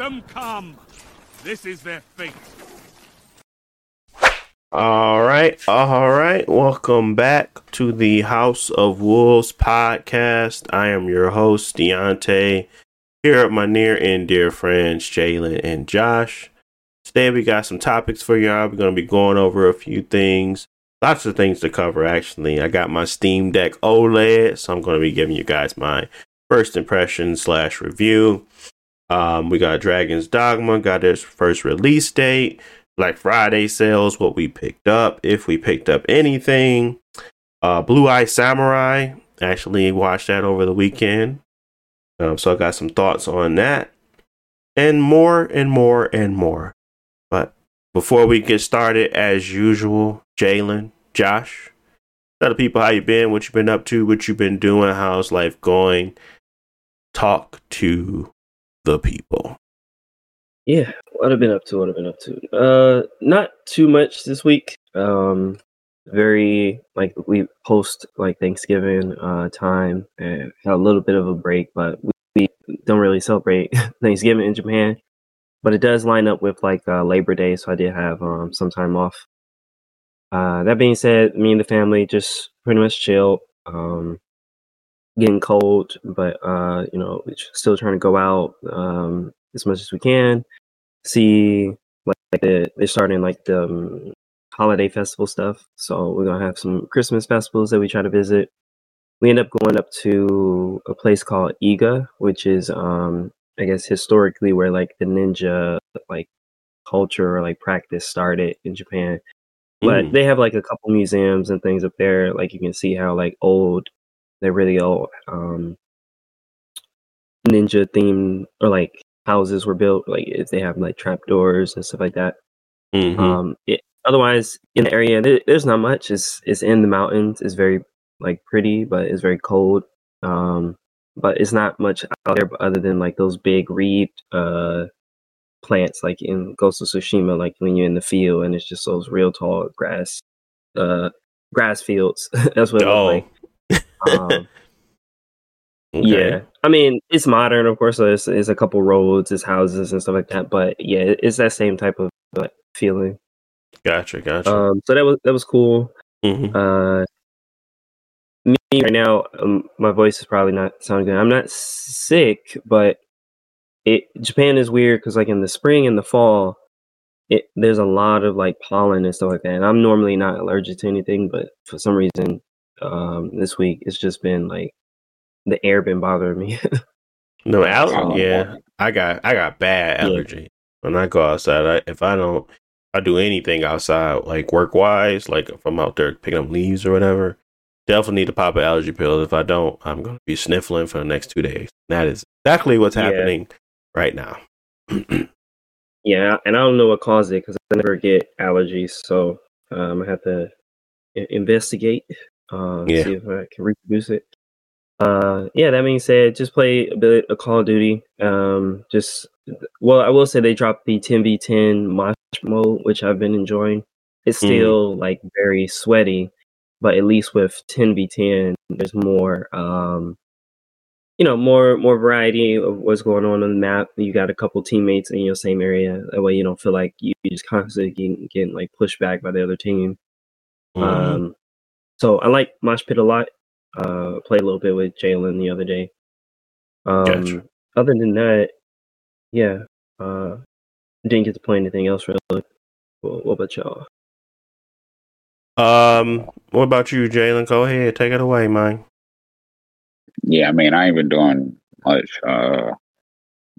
them come. This is their fate. All right, all right. Welcome back to the House of Wolves podcast. I am your host, Deontay. Here are my near and dear friends, Jalen and Josh. Today we got some topics for y'all. We're to be going over a few things. Lots of things to cover, actually. I got my Steam Deck OLED, so I'm going to be giving you guys my first impression slash review. Um, we got Dragon's Dogma, got its first release date. Black Friday sales, what we picked up, if we picked up anything. Uh, Blue Eye Samurai, actually watched that over the weekend. Um, so I got some thoughts on that. And more and more and more. But before we get started, as usual, Jalen, Josh, tell the people how you been, what you been up to, what you been doing, how's life going. Talk to the people. Yeah, what I've been up to, what I've been up to. Uh, not too much this week. Um, very like we post like Thanksgiving uh time and had a little bit of a break, but we, we don't really celebrate Thanksgiving in Japan. But it does line up with like uh, Labor Day, so I did have um some time off. Uh, that being said, me and the family just pretty much chilled. Um, getting cold, but uh, you know, still trying to go out um as much as we can. See, like the, they're starting like the um, holiday festival stuff. So we're gonna have some Christmas festivals that we try to visit. We end up going up to a place called Iga, which is um I guess historically where like the ninja like culture or like practice started in Japan. But Mm. they have like a couple museums and things up there. Like you can see how like old they're really old um ninja themed or like houses were built. Like if they have like trapdoors and stuff like that. Mhm. Um, it, otherwise, in the area, there, there's not much. It's it's in the mountains. It's very like pretty, but it's very cold. Um, but it's not much out there other than like those big reed uh plants, like in Ghost of Tsushima, like when you're in the field and it's just those real tall grass uh grass fields. That's what it oh, like. Um, okay. Yeah, I mean it's modern, of course. So it's, it's a couple roads, it's houses and stuff like that. But yeah, it's that same type of like, feeling. Gotcha, gotcha. Um, so that was that was cool. Mhm. Uh, me right now, um, my voice is probably not sounding good. I'm not sick, but it Japan is weird because like in the spring and the fall, it there's a lot of like pollen and stuff like that. And I'm normally not allergic to anything, but for some reason, um, this week it's just been like the air been bothering me. No allergy. Yeah, I got I got bad Yeah. allergy when I go outside. I, if I don't, I do anything outside, like work wise, like if I'm out there picking up leaves or whatever, definitely need to pop an allergy pill. If I don't, I'm gonna be sniffling for the next two days. That is exactly what's Yeah. happening right now. Yeah, and I don't know what caused it because I never get allergies, so um, I have to I- investigate, uh, Yeah. see if I can reproduce it. Uh, yeah, that being said, just play a bit of Call of Duty. Um, just well, I will say they dropped the 10v10 match mode, which I've been enjoying. It's Mhm. still like very sweaty, but at least with 10v10, there's more um, you know more more variety of what's going on on the map. You got a couple teammates in your same area. That way, you don't feel like you you just constantly getting, getting like pushed back by the other team. Mhm. Um, so I like Mosh Pit a lot. Uh, played a little bit with Jalen the other day. Um, Gotcha. Other than that, yeah, uh, didn't get to play anything else really. What, what about y'all? Um, what about you, Jalen? Go ahead, take it away, man. Yeah, I mean, I ain't been doing much, uh,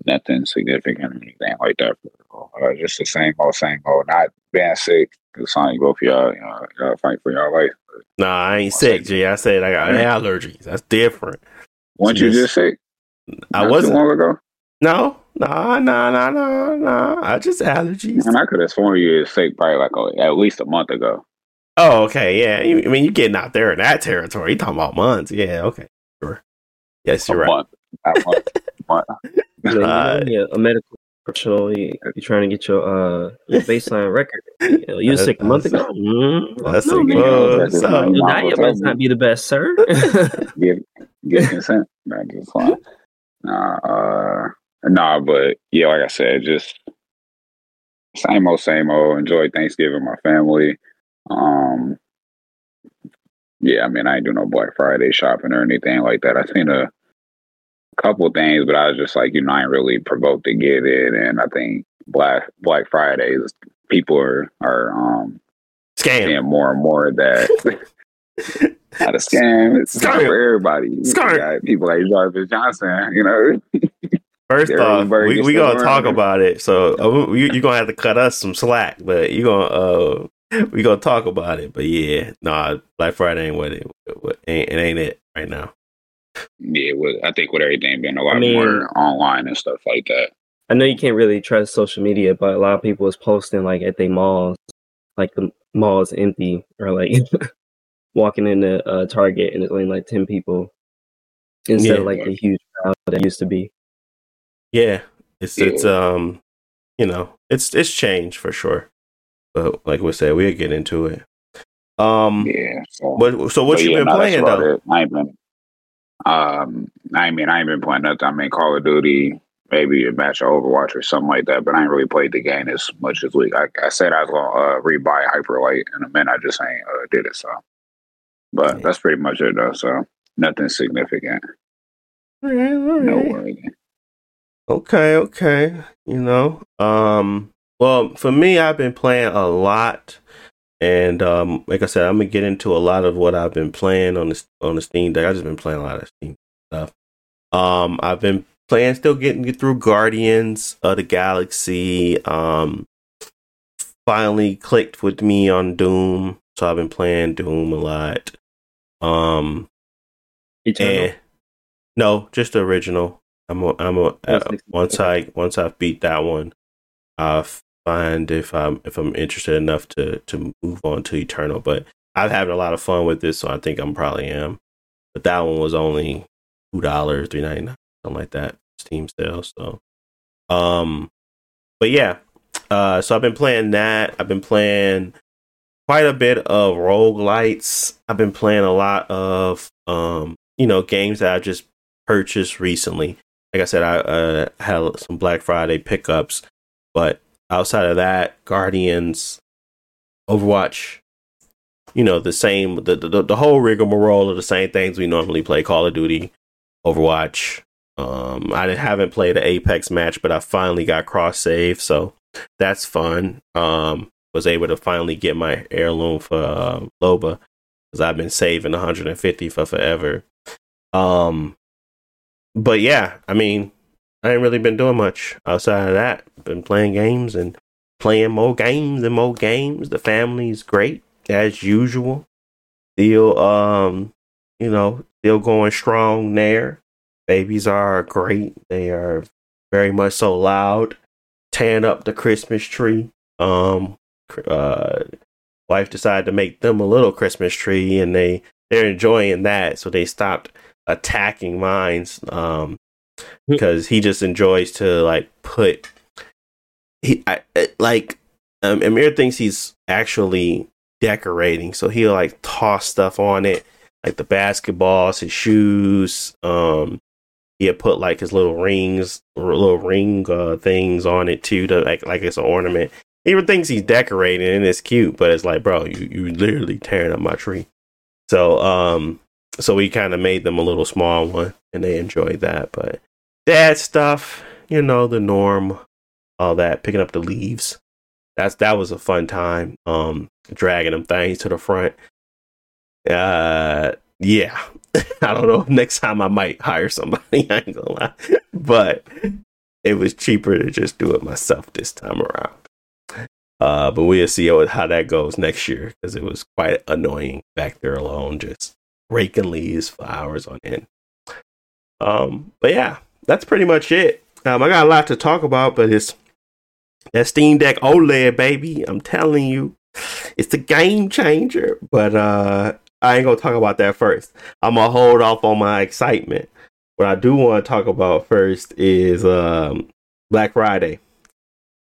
nothing significant or anything like that. Uh, just the same old, same old. Not being sick. It's on both of y'all, you know, y'all fight for y'all life. Nah, I ain't sick, G. I said I got allergies. That's different. Weren't you just sick? I Not too wasn't. long ago. No, nah, nah, nah, nah, nah. I just allergies. And I could have sworn you was sick probably like oh, at least a month ago. Oh, okay, yeah. You- I mean, you're getting out there in that territory. You talking about months? Yeah, okay, sure. Yes, you're right. month. A month. month. You know, you Uh, yeah, a medical You, you're trying to get your uh your baseline record. You, know, you sick a month ago. Mm, That's no, a man. good- That's so- Your diet must not be the best, sir. Get get consent. Just fine. Nah, uh, nah, but yeah, like I said, just same old, same old. Enjoy Thanksgiving my family. Um, yeah, I mean, I ain't do no Black Friday shopping or anything like that. I seen a couple things, but I was just like, you know, I ain't really provoked to get it. And I think Black Black Fridays, people are are um Scam. seeing more and more that not a scam. It's Scam. for everybody. Scam. got people like Jarvis Johnson, you know. First off, we, we gonna talk about it. So uh, you, are gonna have to cut us some slack, but you gonna uh we gonna talk about it. But yeah, nah, Black Friday ain't what it what, ain't it ain't it right now. Yeah, with, I think with everything being a lot mean- more online and stuff like that. I know you can't really trust social media, but a lot of people is posting like at their malls, like the mall is empty, or like walking into uh, Target and it's only like ten people instead of like the huge crowd that used to be. Yeah, it's Yeah. it's um you know it's it's changed for sure. But like we said, we'll get into it. Um, Yeah. So, but so what but you yeah, been no, playing though? it. I ain't been. Um, I mean, I ain't been playing nothing. I mean, Call of Duty, maybe a match of Overwatch or something like that. But I ain't really played the game as much as we. I, I said I was gonna uh, rebuy Hyperlight in a minute. I just ain't uh, did it. So, but Yeah. that's pretty much it though. So nothing significant. All right, all No worry. Okay, okay. You know, um, well, for me, I've been playing a lot, and um, like I said, I'm gonna get into a lot of what I've been playing on this on the Steam Deck. I've just been playing a lot of Steam stuff. Um, I've been playing, still getting through Guardians of the Galaxy. Um, finally clicked with me on Doom, so I've been playing Doom a lot. Um, Eternal. no, just the original. I'm a, I'm a, uh, once I once I've beat that one, I'll find if I'm if I'm interested enough to to move on to Eternal. But I've having a lot of fun with this, so I think I'm probably am. But that one was only two dollars, three ninety nine, something like that, Steam sale. So, um, but yeah, uh, so I've been playing that. I've been playing quite a bit of roguelites. I've been playing a lot of um, you know, games that I just purchased recently. Like I said, I uh, had some Black Friday pickups, but outside of that, Guardians, Overwatch, you know, the same, the, the, the whole rigmarole of the same things we normally play Call of Duty, Overwatch. Um, I haven't played an Apex match, but I finally got cross save, so that's fun. Um, was able to finally get my heirloom for uh, Loba because I've been saving 150 for forever. Um, but yeah, I mean, I ain't really been doing much outside of that. Been playing games and playing more games and more games. The family's great as usual. Still, um, you know, still going strong there. Babies are great. They are very much so loud. Tearing up the Christmas tree. Um, uh, wife decided to make them a little Christmas tree, and they they're enjoying that. So they stopped attacking mines. Um, because he just enjoys to like put he I, like um, Amir thinks he's actually decorating, so he'll like toss stuff on it, like the basketballs, his shoes. Um, he'll put like his little rings, little ring uh, things on it too, to like like it's an ornament. He even thinks he's decorating and it's cute, but it's like, bro, you you literally tearing up my tree. So um, so we kind of made them a little small one, and they enjoyed that. But dad stuff, you know, the norm, all that, picking up the leaves. That's that was a fun time. Um, dragging them things to the front. Uh, yeah. I don't know. Next time I might hire somebody. I ain't gonna lie, but it was cheaper to just do it myself this time around. Uh, but we'll see how, that goes next year because it was quite annoying back there alone, just raking leaves for hours on end. Um, but yeah, that's pretty much it. Um, I got a lot to talk about, but it's that Steam Deck OLED, baby. I'm telling you, it's a game changer. But uh, I ain't gonna talk about that first. I'm gonna hold off on my excitement. What I do want to talk about first is um, Black Friday.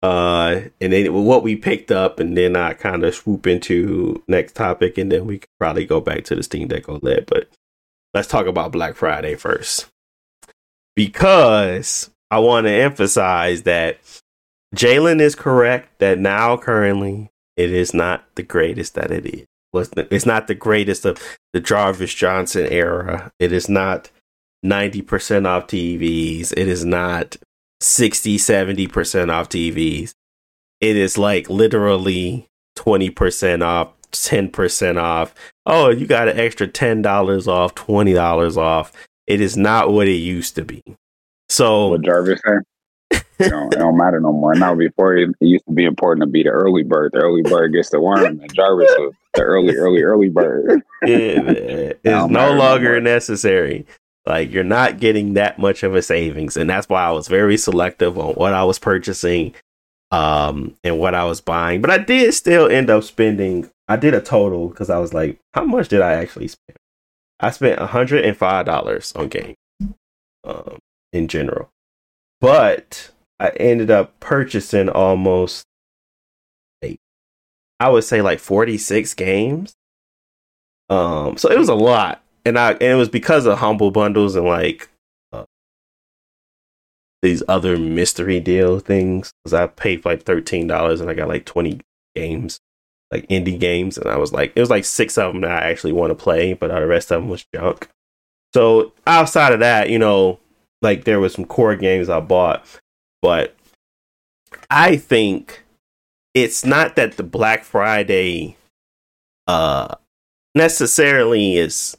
Uh, and then what we picked up, and then I kind of swoop into next topic, and then we could probably go back to the Steam Deck OLED. But let's talk about Black Friday first because I want to emphasize that Jalen is correct that now currently it is not the greatest that it is. It's not the greatest of the Jarvis Johnson era. It is not 90% off TVs. It is not 60, 70% off TVs. It is like literally 20% off, 10% off. Oh, you got an extra $10 off, $20 off. It is not what it used to be. So, what Jarvis said? it, don't, it don't matter no more. Now, before it, it, used to be important to be the early bird. The early bird gets the worm, and Jarvis was the early, early, early bird. it is no longer no necessary. Like you're not getting that much of a savings, and that's why I was very selective on what I was purchasing, um, and what I was buying. But I did still end up spending. I did a total because I was like, how much did I actually spend? I spent hundred and five dollars on games, um, in general, but I ended up purchasing almost eight. I would say like forty six games. Um, so it was a lot and I and it was because of humble bundles and like uh, these other mystery deal things. Because I paid like thirteen dollars and I got like twenty games, like indie games, and I was like, it was like six of them that I actually want to play, but the rest of them was junk. So outside of that, you know, like there was some core games I bought, but I think it's not that the Black Friday uh necessarily is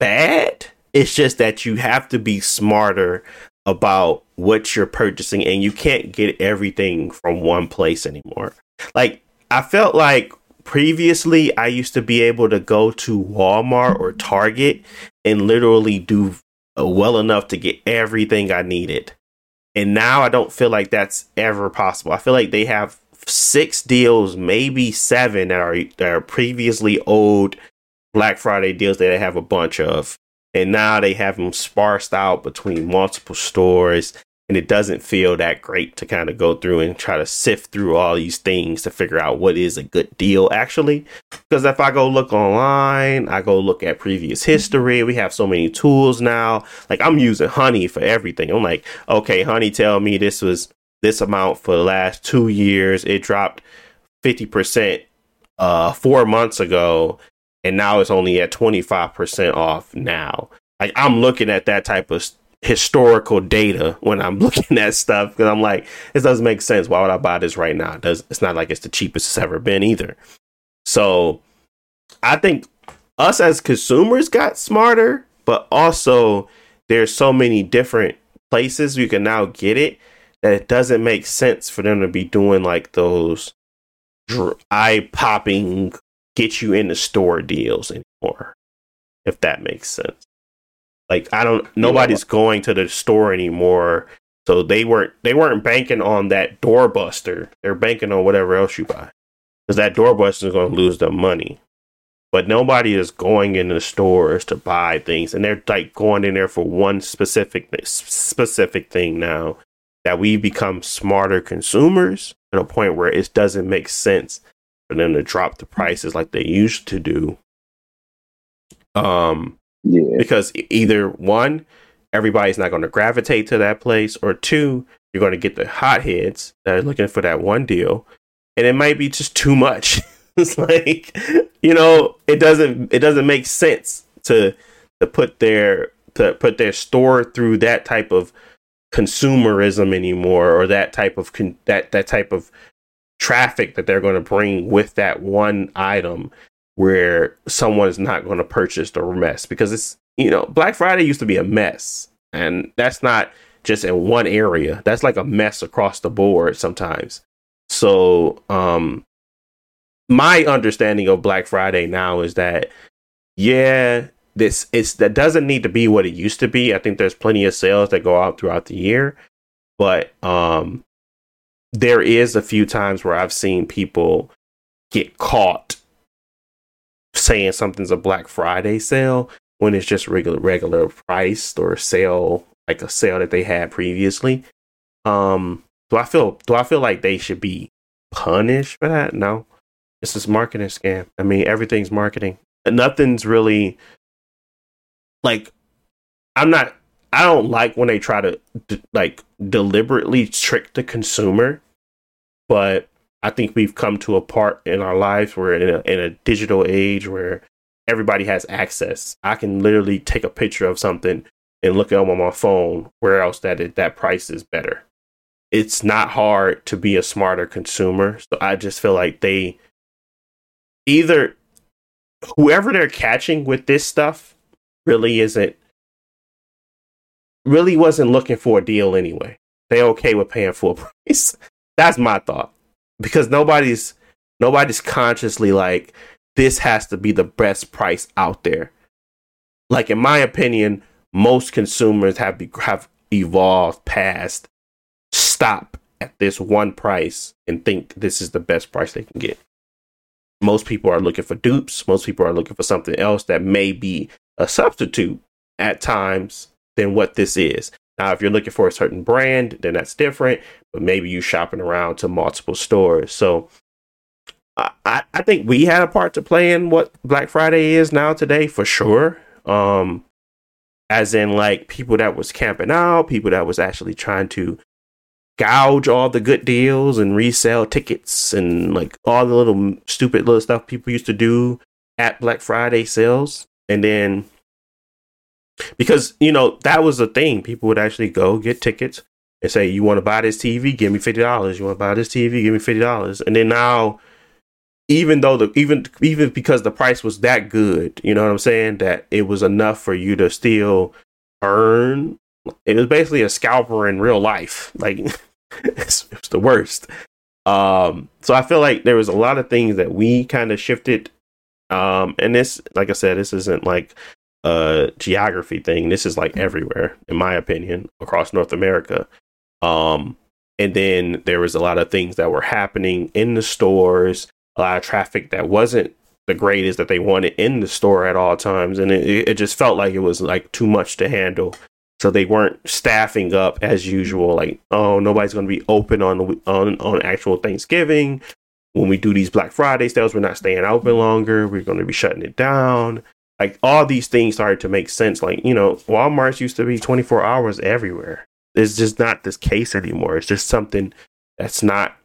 bad. It's just that you have to be smarter about what you're purchasing and you can't get everything from one place anymore. Like I felt like previously I used to be able to go to Walmart or Target and literally do uh, well enough to get everything I needed. And now I don't feel like that's ever possible. I feel like they have six deals, maybe seven that are that are previously old Black Friday deals that they have a bunch of. And now they have them sparsed out between multiple stores. And it doesn't feel that great to kind of go through and try to sift through all these things to figure out what is a good deal, actually. Because if I go look online, I go look at previous history. We have so many tools now. Like I'm using Honey for everything. I'm like, okay, Honey, tell me this was this amount for the last two years. It dropped 50% uh, four months ago and now it's only at 25% off now. Like I'm looking at that type of historical data when I'm looking at stuff because I'm like, this doesn't make sense. Why would I buy this right now? It does it's not like it's the cheapest it's ever been either. So I think us as consumers got smarter, but also there's so many different places you can now get it that it doesn't make sense for them to be doing like those eye popping get you in the store deals anymore. If that makes sense. Like I don't nobody's going to the store anymore. So they weren't they weren't banking on that doorbuster. They're banking on whatever else you buy. Because that doorbuster is gonna lose them money. But nobody is going in the stores to buy things, and they're like going in there for one specific specific thing now. That we become smarter consumers to a point where it doesn't make sense for them to drop the prices like they used to do. Um, yeah. because either one, everybody's not going to gravitate to that place, or two, you're going to get the hotheads that are looking for that one deal, and it might be just too much. it's like, you know, it doesn't it doesn't make sense to to put their to put their store through that type of consumerism anymore, or that type of con- that that type of traffic that they're going to bring with that one item where someone is not going to purchase the mess because it's you know black friday used to be a mess and that's not just in one area that's like a mess across the board sometimes. So um my understanding of black friday now is that yeah this it's that doesn't need to be what it used to be. I think there's plenty of sales that go out throughout the year but um there is a few times where I've seen people get caught saying something's a Black Friday sale when it's just regular regular priced or sale like a sale that they had previously. Um, do I feel do I feel like they should be punished for that? No. It's just marketing scam. I mean, everything's marketing. Nothing's really like I'm not I don't like when they try to d- like deliberately trick the consumer, but I think we've come to a part in our lives where in a, in a digital age where everybody has access. I can literally take a picture of something and look at them on my phone where else that it, that price is better. It's not hard to be a smarter consumer. So I just feel like they either whoever they're catching with this stuff really isn't really wasn't looking for a deal anyway. They okay with paying full price. That's my thought. Because nobody's nobody's consciously like this has to be the best price out there. Like in my opinion, most consumers have be, have evolved past stop at this one price and think this is the best price they can get. Most people are looking for dupes. Most people are looking for something else that may be a substitute at times than what this is. Now, if you're looking for a certain brand, then that's different, but maybe you're shopping around to multiple stores. So I, I think we had a part to play in what Black Friday is now today for sure. Um, as in like people that was camping out, people that was actually trying to gouge all the good deals and resell tickets and like all the little stupid little stuff people used to do at Black Friday sales. And then because you know that was the thing, people would actually go get tickets and say, "You want to buy this TV? Give me fifty dollars. You want to buy this TV? Give me fifty dollars." And then now, even though the even even because the price was that good, you know what I'm saying, that it was enough for you to still earn. It was basically a scalper in real life. Like it's, it's the worst. Um, so I feel like there was a lot of things that we kind of shifted. Um, and this, like I said, this isn't like a geography thing. This is like everywhere, in my opinion, across North America. Um, and then there was a lot of things that were happening in the stores, a lot of traffic that wasn't the greatest that they wanted in the store at all times, and it, it just felt like it was like too much to handle. So they weren't staffing up as usual. Like, oh, nobody's going to be open on on on actual Thanksgiving. When we do these Black Friday sales, we're not staying open longer. We're going to be shutting it down like all these things started to make sense. Like, you know, Walmart's used to be 24 hours everywhere. It's just not this case anymore. It's just something that's not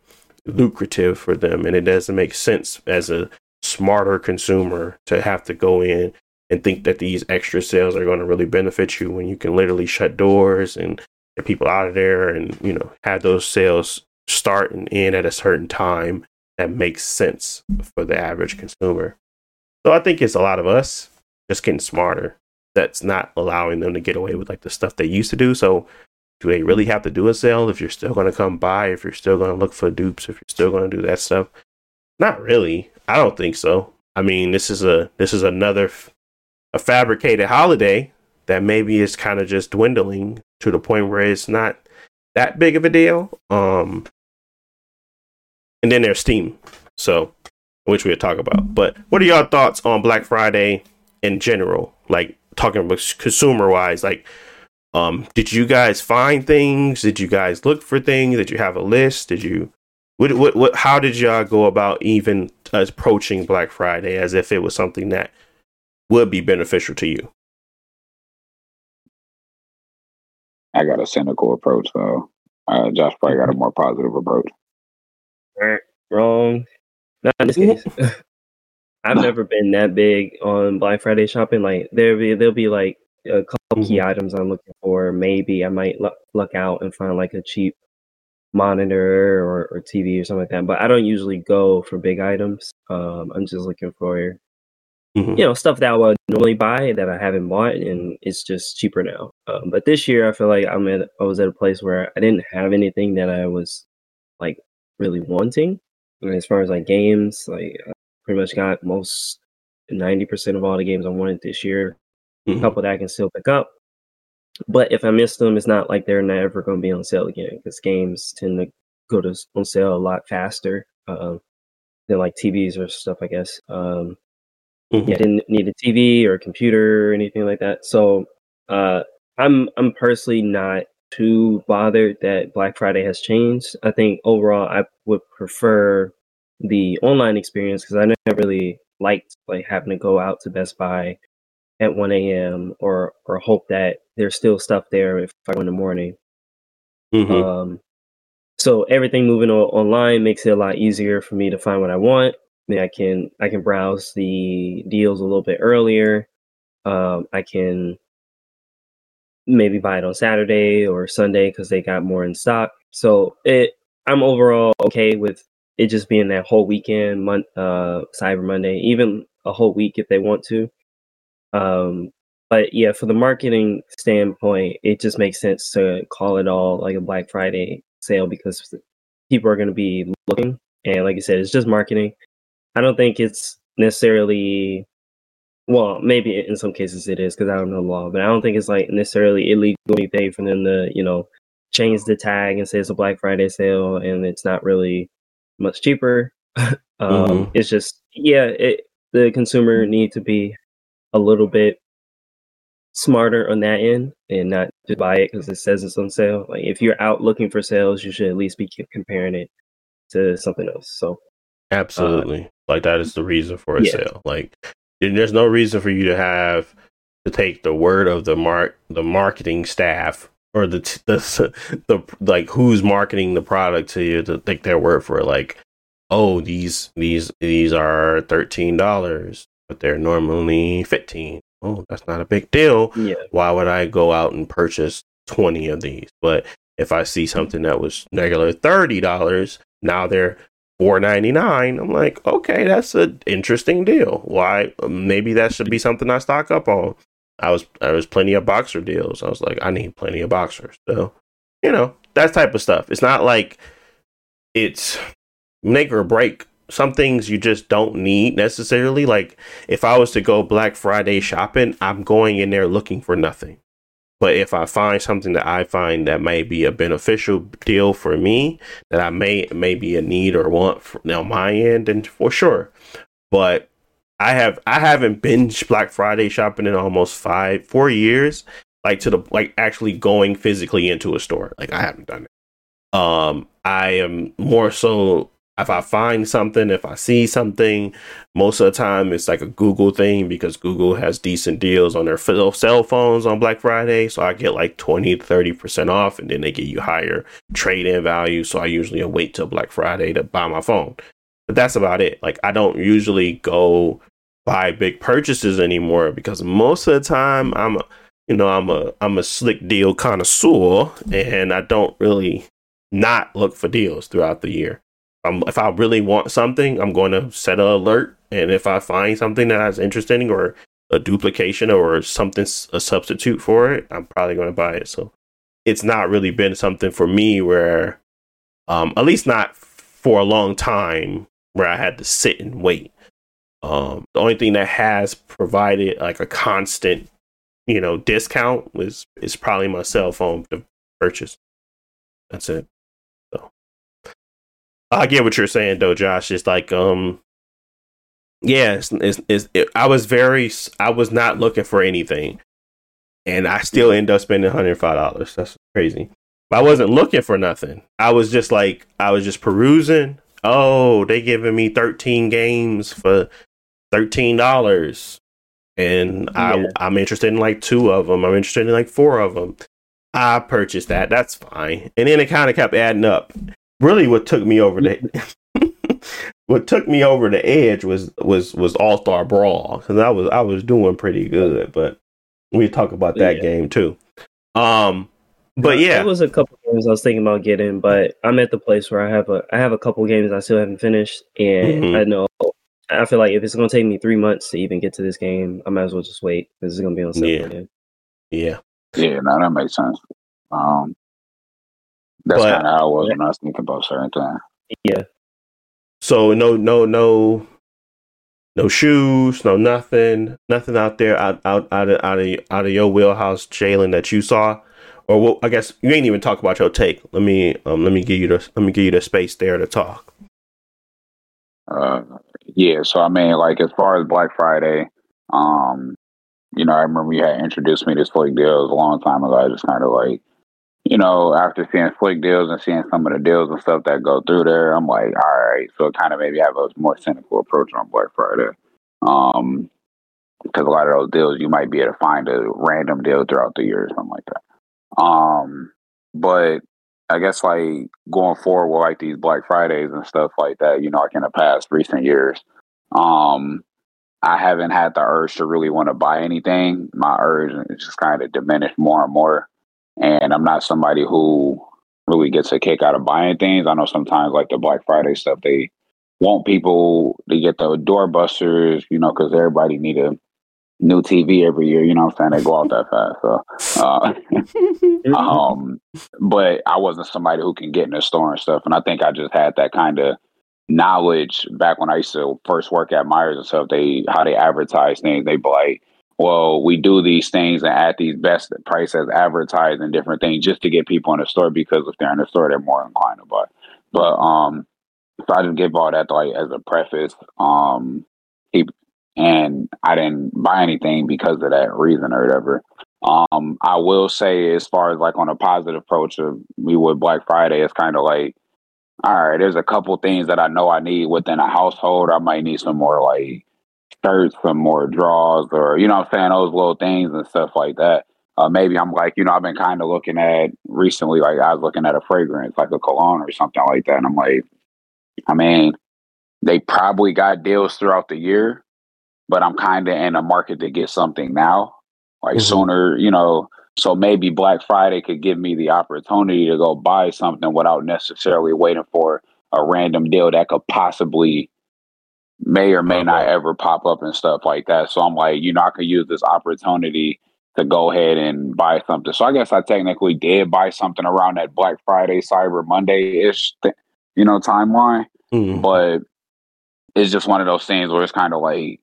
lucrative for them. And it doesn't make sense as a smarter consumer to have to go in and think that these extra sales are going to really benefit you when you can literally shut doors and get people out of there and, you know, have those sales start and end at a certain time that makes sense for the average consumer. So I think it's a lot of us just getting smarter that's not allowing them to get away with like the stuff they used to do. So do they really have to do a sale if you're still going to come by, if you're still going to look for dupes, if you're still going to do that stuff? Not really. I don't think so. I mean, this is a this is another f- a fabricated holiday that maybe is kind of just dwindling to the point where it's not that big of a deal. Um and then there's Steam. So, which we'll talk about. But what are your thoughts on Black Friday in general, like talking about consumer wise, like um, did you guys find things? Did you guys look for things? Did you have a list? Did you what what, what how did y'all go about even approaching Black Friday as if it was something that would be beneficial to you? I got a cynical approach, though. Uh, Josh probably got a more positive approach. Wrong. Not in this case. I've never been that big on Black Friday shopping. Like there be there'll be like a couple key mm-hmm. items I'm looking for. Maybe I might look, look out and find like a cheap monitor or, or TV or something like that. But I don't usually go for big items. Um, I'm just looking for mm-hmm. you know stuff that I would normally buy that I haven't bought, and it's just cheaper now. Um, but this year I feel like I'm at I was at a place where I didn't have anything that I was like really wanting. And as far as like games, like pretty much got most 90% of all the games I wanted this year. Mm-hmm. A couple that I can still pick up. But if I miss them, it's not like they're never going to be on sale again because games tend to go to on sale a lot faster uh, than like TVs or stuff, I guess. Um, mm-hmm. Yeah, I didn't need a TV or a computer or anything like that. So uh, I'm I'm personally not too bothered that Black Friday has changed. I think overall I would prefer the online experience because I never really liked like having to go out to Best Buy at 1 a.m. or or hope that there's still stuff there if I go in the morning. Mm-hmm. Um, so everything moving online makes it a lot easier for me to find what I want. Then I can I can browse the deals a little bit earlier. Um, I can maybe buy it on Saturday or Sunday because they got more in stock. So it I'm overall okay with it just being that whole weekend, month, uh, Cyber Monday, even a whole week if they want to. Um, but yeah, for the marketing standpoint, it just makes sense to call it all like a Black Friday sale because people are going to be looking, and like I said, it's just marketing. I don't think it's necessarily well, maybe in some cases it is because I don't know law, but I don't think it's like necessarily illegal anything for them to, you know, change the tag and say it's a Black Friday sale and it's not really much cheaper. um, Mhm. It's just, yeah, it, the consumer need to be a little bit smarter on that end and not just buy it because it says it's on sale. Like if you're out looking for sales, you should at least be comparing it to something else. So Absolutely. like that is the reason for a yeah. sale. Like there's no reason for you to have to take the word of the mark the marketing staff or the the the like who's marketing the product to you to take their word for it like oh these these these are $13 but they're normally 15 oh that's not a big deal yeah, why would I go out and purchase 20 of these? But if I see something that was regular $30, now they're $4.99, I'm like, okay, that's an interesting deal. Why? Maybe that should be something I stock up on. I was, there was plenty of boxer deals. I was like, I need plenty of boxers. So, you know, that type of stuff. It's not like it's make or break. Some things you just don't need necessarily. Like if I was to go Black Friday shopping, I'm going in there looking for nothing. But if I find something that I find that may be a beneficial deal for me, that I may may be a need or want for, on my end, then for sure. But I have I haven't been Black Friday shopping in almost five four years, like to the like actually going physically into a store. Like I haven't done it. Um, I am more so if I find something, if I see something, most of the time it's like a Google thing because Google has decent deals on their cell phones on Black Friday. So I get like 20 to 30% off and then they give you higher trade in value. So I usually wait till Black Friday to buy my phone. But that's about it. Like I don't usually go buy big purchases anymore because most of the time I'm a you know, I'm a I'm a slick deal connoisseur and I don't really not look for deals throughout the year. Um, if I really want something, I'm going to set an alert, and if I find something that's interesting or a duplication or something a substitute for it, I'm probably going to buy it. So it's not really been something for me where, um, at least not for a long time, where I had to sit and wait. Um, the only thing that has provided like a constant, you know, discount was is probably my cell phone to purchase. That's it. So I get what you're saying though, Josh. It's like, um, yeah, it's, it's, it's it, I was very, I was not looking for anything, and I still end up spending hundred five dollars. That's crazy. But I wasn't looking for nothing. I was just like, I was just perusing. Oh, they giving me thirteen games for thirteen dollars, and I, I'm interested in like two of them. I'm interested in like four of them. I purchased that. That's fine. And then it kind of kept adding up really what took me over the what took me over the edge was was was All Star Brawl because I was I was doing pretty good, but we talk about that Yeah. game too. Um, but yeah, it was a couple games I was thinking about getting, but I'm at the place where I have a I have a couple games I still haven't finished, and Mhm. I know I feel like if it's gonna take me three months to even get to this game, I might as well just wait because it's gonna be on sale Yeah. again. yeah, Yeah, no, that makes sense. Um, that's But- kind of how I was when I was thinking about certain things. Yeah, So no, no, no, no shoes, no nothing, nothing out there out out out of out of, out of your wheelhouse, Jalen, that you saw. Or well, I guess you ain't even talk about your take. Let me um let me give you the let me give you the space there to talk. Uh, yeah, so I mean, like as far as Black Friday, um, you know, I remember you had introduced me to Slick Deals a long time ago. I just kind of like, you know, after seeing Slick Deals and seeing some of the deals and stuff that go through there, I'm like, all right. So kind of maybe have a more cynical approach on Black Friday. Um, because a lot of those deals you might be able to find a random deal throughout the year or something like that. Um, but I guess like going forward with like these Black Fridays and stuff like that, you know, like in the past recent years, um, I haven't had the urge to really want to buy anything. My urge is just kind of diminished more and more. And I'm not somebody who really gets a kick out of buying things. I know sometimes like the Black Friday stuff, they want people to get the doorbusters, you know, because everybody need a new TV every year. You know what I'm saying? They go out that fast. So, uh, um, but I wasn't somebody who can get in the store and stuff. And I think I just had that kind of knowledge back when I used to first work at Myers and stuff. They how they advertise things. They be like, well, we do these things and at these best prices advertised and different things just to get people in the store because if they're in the store, they're more inclined to buy. But um, so I just give all that like as a preface. Um, and I didn't buy anything because of that reason or whatever. Um, I will say, as far as like on a positive approach of me with Black Friday, it's kind of like, all right, there's a couple things that I know I need within a household. I might need some more like shirts, some more drawers, or you know I'm saying, those little things and stuff like that. Uh, maybe I'm like, you know, I've been kind of looking at recently, like I was looking at a fragrance, like a cologne or something like that, and I'm like, I mean, they probably got deals throughout the year, but I'm kind of in a market to get something now, like mm-hmm. sooner, you know. So maybe Black Friday could give me the opportunity to go buy something without necessarily waiting for a random deal that could possibly may or may not ever pop up and stuff like that. So I'm like, you know, I could use this opportunity to go ahead and buy something. So I guess I technically did buy something around that Black Friday, Cyber Monday ish, th- you know, timeline. Mm-hmm. But it's just one of those things where it's kind of like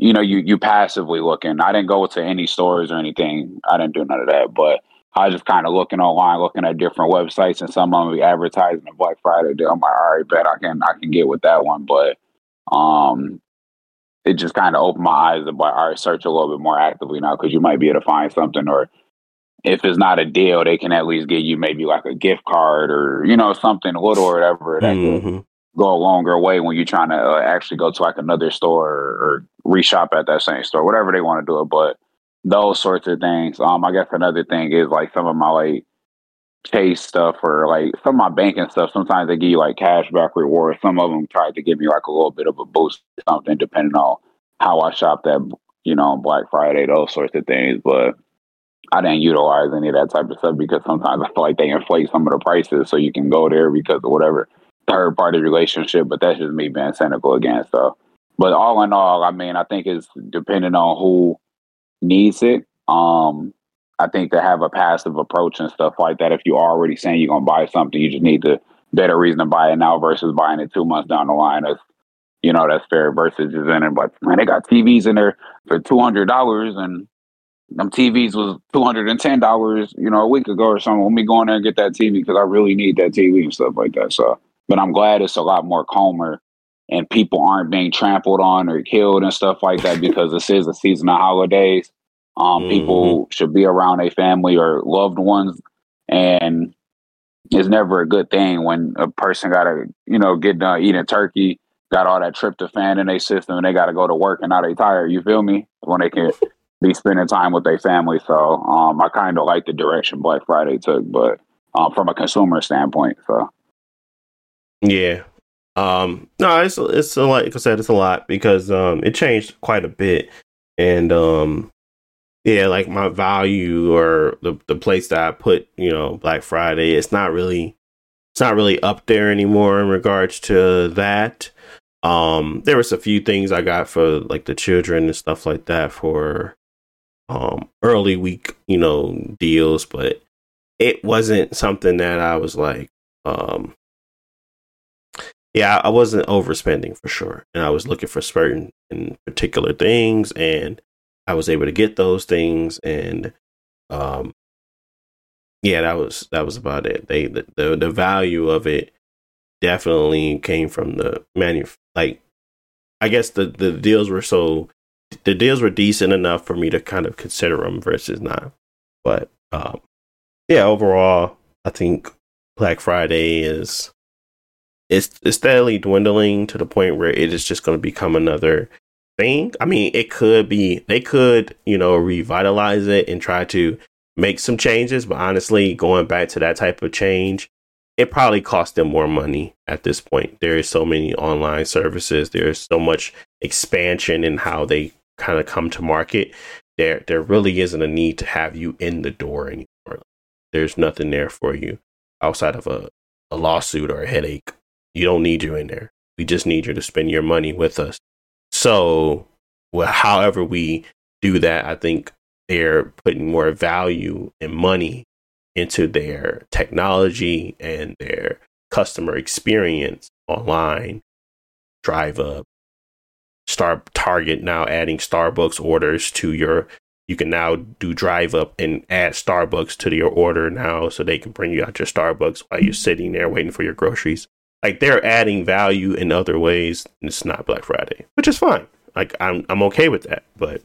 you know, you you passively looking. I didn't go to any stores or anything. I didn't do none of that, but I was just kind of looking online, looking at different websites, and some of them be advertising a Black Friday deal. I'm like, all right, bet I can I can get with that one, but um, it just kind of opened my eyes to like, all right, search a little bit more actively now because you might be able to find something, or if it's not a deal, they can at least give you maybe like a gift card or you know something little or whatever that mm-hmm go a longer way when you're trying to uh, actually go to like another store or, or reshop at that same store, whatever they want to do it. But those sorts of things. Um, I guess another thing is like some of my like chase stuff or like some of my banking stuff. Sometimes they give you like cashback rewards. Some of them try to give me like a little bit of a boost, something depending on how I shop that, you know, Black Friday, those sorts of things. But I didn't utilize any of that type of stuff because sometimes I feel like they inflate some of the prices so you can go there because of whatever third party relationship, but that's just me being cynical again. So, but all in all, I mean, I think it's depending on who needs it. Um, I think to have a passive approach and stuff like that, if you're already saying you're gonna buy something, you just need to better reason to buy it now versus buying it two months down the line. That's you know, that's fair versus just in it. But man, they got TVs in there for two hundred dollars and them TVs was two hundred and ten dollars, you know, a week ago or something. Let me go in there and get that TV because I really need that TV and stuff like that. So but I'm glad it's a lot more calmer and people aren't being trampled on or killed and stuff like that because this is a season of holidays. Um, mm-hmm. People should be around a family or loved ones, and it's never a good thing when a person got to, you know, get done eating turkey, got all that tryptophan in their system, and they got to go to work and now they tired. You feel me? When they can be spending time with their family. So um, I kind of like the direction Black Friday took, but um, from a consumer standpoint, so. Yeah. Um, no, it's it's a. Like I said, it's a lot because um, it changed quite a bit, and um, yeah, like my value or the the place that I put, you know, Black Friday, it's not really it's not really up there anymore in regards to that. Um, there was a few things I got for like the children and stuff like that for um early week, you know, deals, but it wasn't something that I was like um yeah, I wasn't overspending for sure, and I was looking for certain and particular things, and I was able to get those things, and um, yeah, that was that was about it. They the the, the value of it definitely came from the manu like I guess the the deals were so the deals were decent enough for me to kind of consider them versus not. But um, yeah, overall, I think Black Friday is it's, it's steadily dwindling to the point where it is just going to become another thing. I mean, it could be they could, you know, revitalize it and try to make some changes, but honestly, going back to that type of change, it probably costs them more money at this point. There is so many online services, there's so much expansion in how they kind of come to market. There there really isn't a need to have you in the door anymore. There's nothing there for you outside of a, a lawsuit or a headache. You don't need you in there. We just need you to spend your money with us. So, well, however we do that, I think they're putting more value and money into their technology and their customer experience online. Drive up, Star Target now adding Starbucks orders to your. You can now do drive up and add Starbucks to your order now, so they can bring you out your Starbucks while you're sitting there waiting for your groceries like they're adding value in other ways. it's not Black Friday, which is fine. Like I'm I'm okay with that, but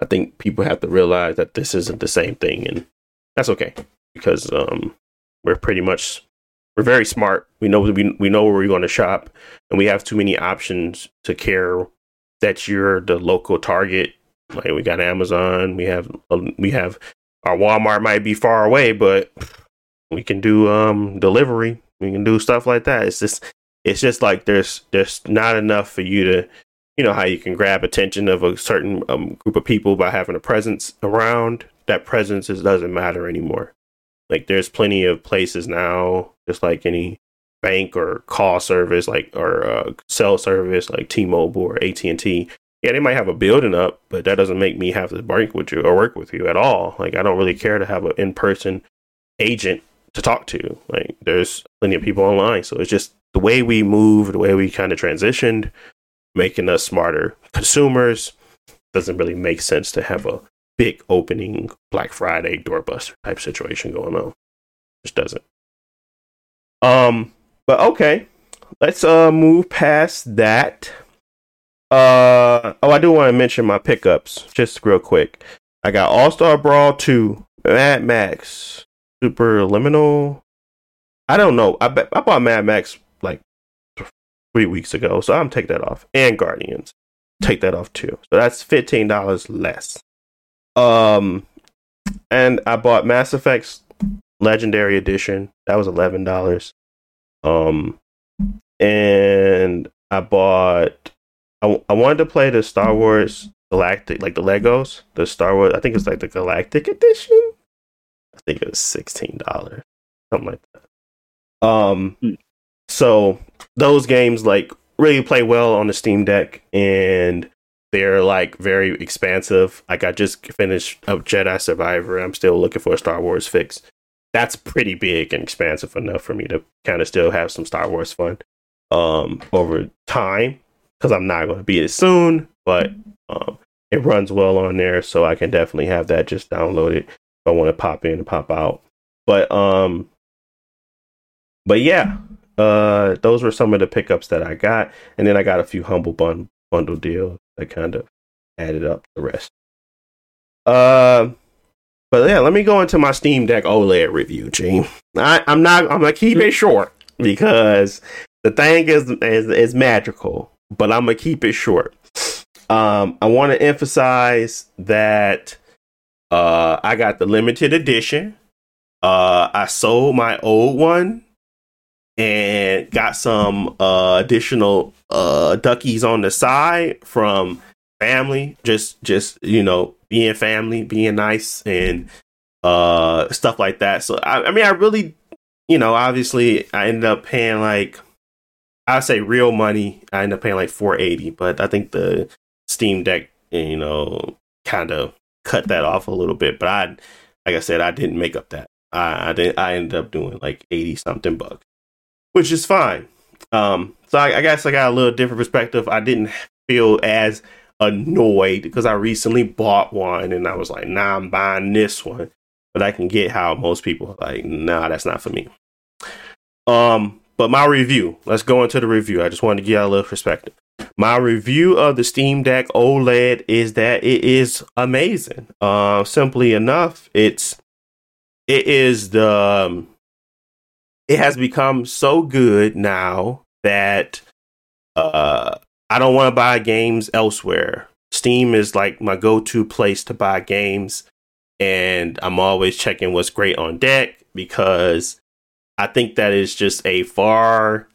I think people have to realize that this isn't the same thing, and that's okay because um, we're pretty much we're very smart. We know we we know where we're going to shop, and we have too many options to care that you're the local target. Like we got Amazon, we have um, we have our Walmart might be far away, but we can do um delivery we can do stuff like that. It's just it's just like there's there's not enough for you to you know how you can grab attention of a certain um, group of people by having a presence around. That presence is, doesn't matter anymore. Like there's plenty of places now, just like any bank or call service, like or uh, cell service, like T-Mobile or AT and T. Yeah, they might have a building up, but that doesn't make me have to work with you or work with you at all. Like I don't really care to have an in-person agent to talk to. Like there's plenty of people online. So it's just the way we move, the way we kind of transitioned, making us smarter consumers. Doesn't really make sense to have a big opening Black Friday doorbuster type situation going on. Just doesn't. Um, but okay. Let's uh move past that. Uh oh, I do want to mention my pickups just real quick. I got All Star Brawl 2, Mad Max, Superliminal. I don't know. I I bought Mad Max like three weeks ago, so I'm take that off. And Guardians, take that off too. So that's fifteen dollars less. Um, and I bought Mass Effects Legendary Edition. That was eleven dollars. Um, and I bought. I, I wanted to play the Star Wars Galactic, like the Legos, the Star Wars. I think it's like the Galactic Edition. I think it was sixteen dollars, something like that. Um, mm. so those games like really play well on the Steam Deck, and they're like very expansive. Like I just finished up Jedi Survivor. I'm still looking for a Star Wars fix. That's pretty big and expansive enough for me to kind of still have some Star Wars fun um, over time because I'm not going to beat it soon, but um, it runs well on there, so I can definitely have that just downloaded I want to pop in and pop out. But um but yeah, uh those were some of the pickups that I got. And then I got a few humble bun- bundle deals that kind of added up the rest. Uh but yeah, let me go into my Steam Deck OLED review, Gene. I, I'm not I'm gonna keep it short because the thing is is, is magical, but I'm gonna keep it short. Um, I want to emphasize that uh, I got the limited edition. Uh, I sold my old one and got some uh, additional uh, duckies on the side from family. Just, just you know, being family, being nice, and uh, stuff like that. So, I, I mean, I really, you know, obviously, I ended up paying like I say real money. I ended up paying like four eighty, but I think the Steam Deck, you know, kind of cut that off a little bit. But I, like I said, I didn't make up that. I I, did, I ended up doing like eighty something bucks, which is fine. Um, so I, I guess I got a little different perspective. I didn't feel as annoyed because I recently bought one and I was like, nah, I'm buying this one. But I can get how most people like, nah, that's not for me. Um, but my review, let's go into the review. I just wanted to give you a little perspective. My review of the Steam Deck OLED is that it is amazing. Uh, simply enough, it's it is the um, it has become so good now that uh I don't want to buy games elsewhere. Steam is like my go-to place to buy games and I'm always checking what's great on deck because I think that is just a far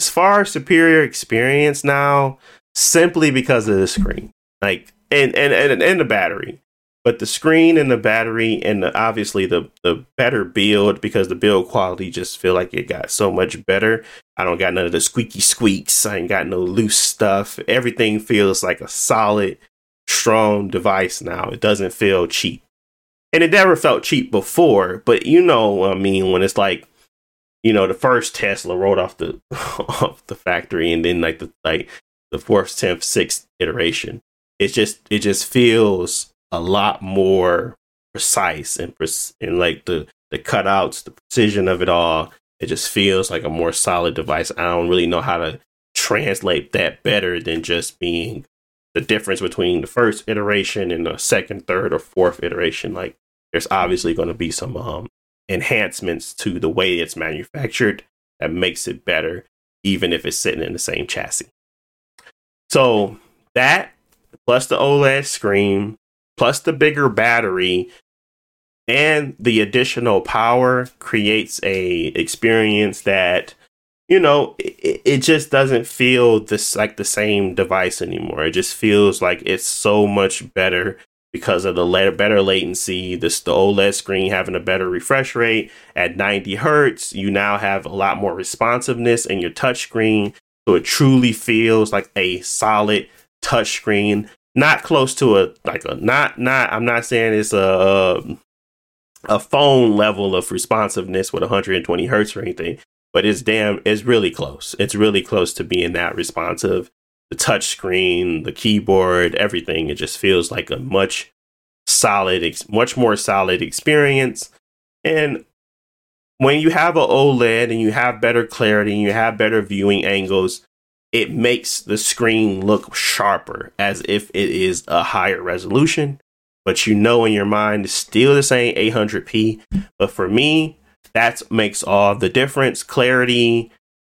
far superior experience now simply because of the screen. Like and and and, and the battery. But the screen and the battery and the, obviously the the better build because the build quality just feel like it got so much better. I don't got none of the squeaky squeaks. I ain't got no loose stuff. Everything feels like a solid, strong device now. It doesn't feel cheap. And it never felt cheap before, but you know, I mean, when it's like, you know, the first Tesla rolled off the off the factory and then like the like the fourth, tenth, sixth iteration. It just it just feels a lot more precise and and like the the cutouts, the precision of it all. It just feels like a more solid device. I don't really know how to translate that better than just being the difference between the first iteration and the second, third, or fourth iteration. Like there's obviously going to be some um, enhancements to the way it's manufactured that makes it better, even if it's sitting in the same chassis. So that plus the OLED screen plus the bigger battery and the additional power creates a experience that you know it, it, just doesn't feel this like the same device anymore. It just feels like it's so much better because of the better latency this the oled screen having a better refresh rate at 90 hertz. You now have a lot more responsiveness in your touchscreen so it truly feels like a solid touchscreen not close to a like a not not i'm not saying it's a um, a phone level of responsiveness with 120 hertz or anything but it's damn it's really close it's really close to being that responsive the touch screen the keyboard everything it just feels like a much solid much more solid experience and when you have an oled and you have better clarity and you have better viewing angles it makes the screen look sharper as if it is a higher resolution. But you know in your mind it's still the same 800p. But for me, that makes all the difference. Clarity,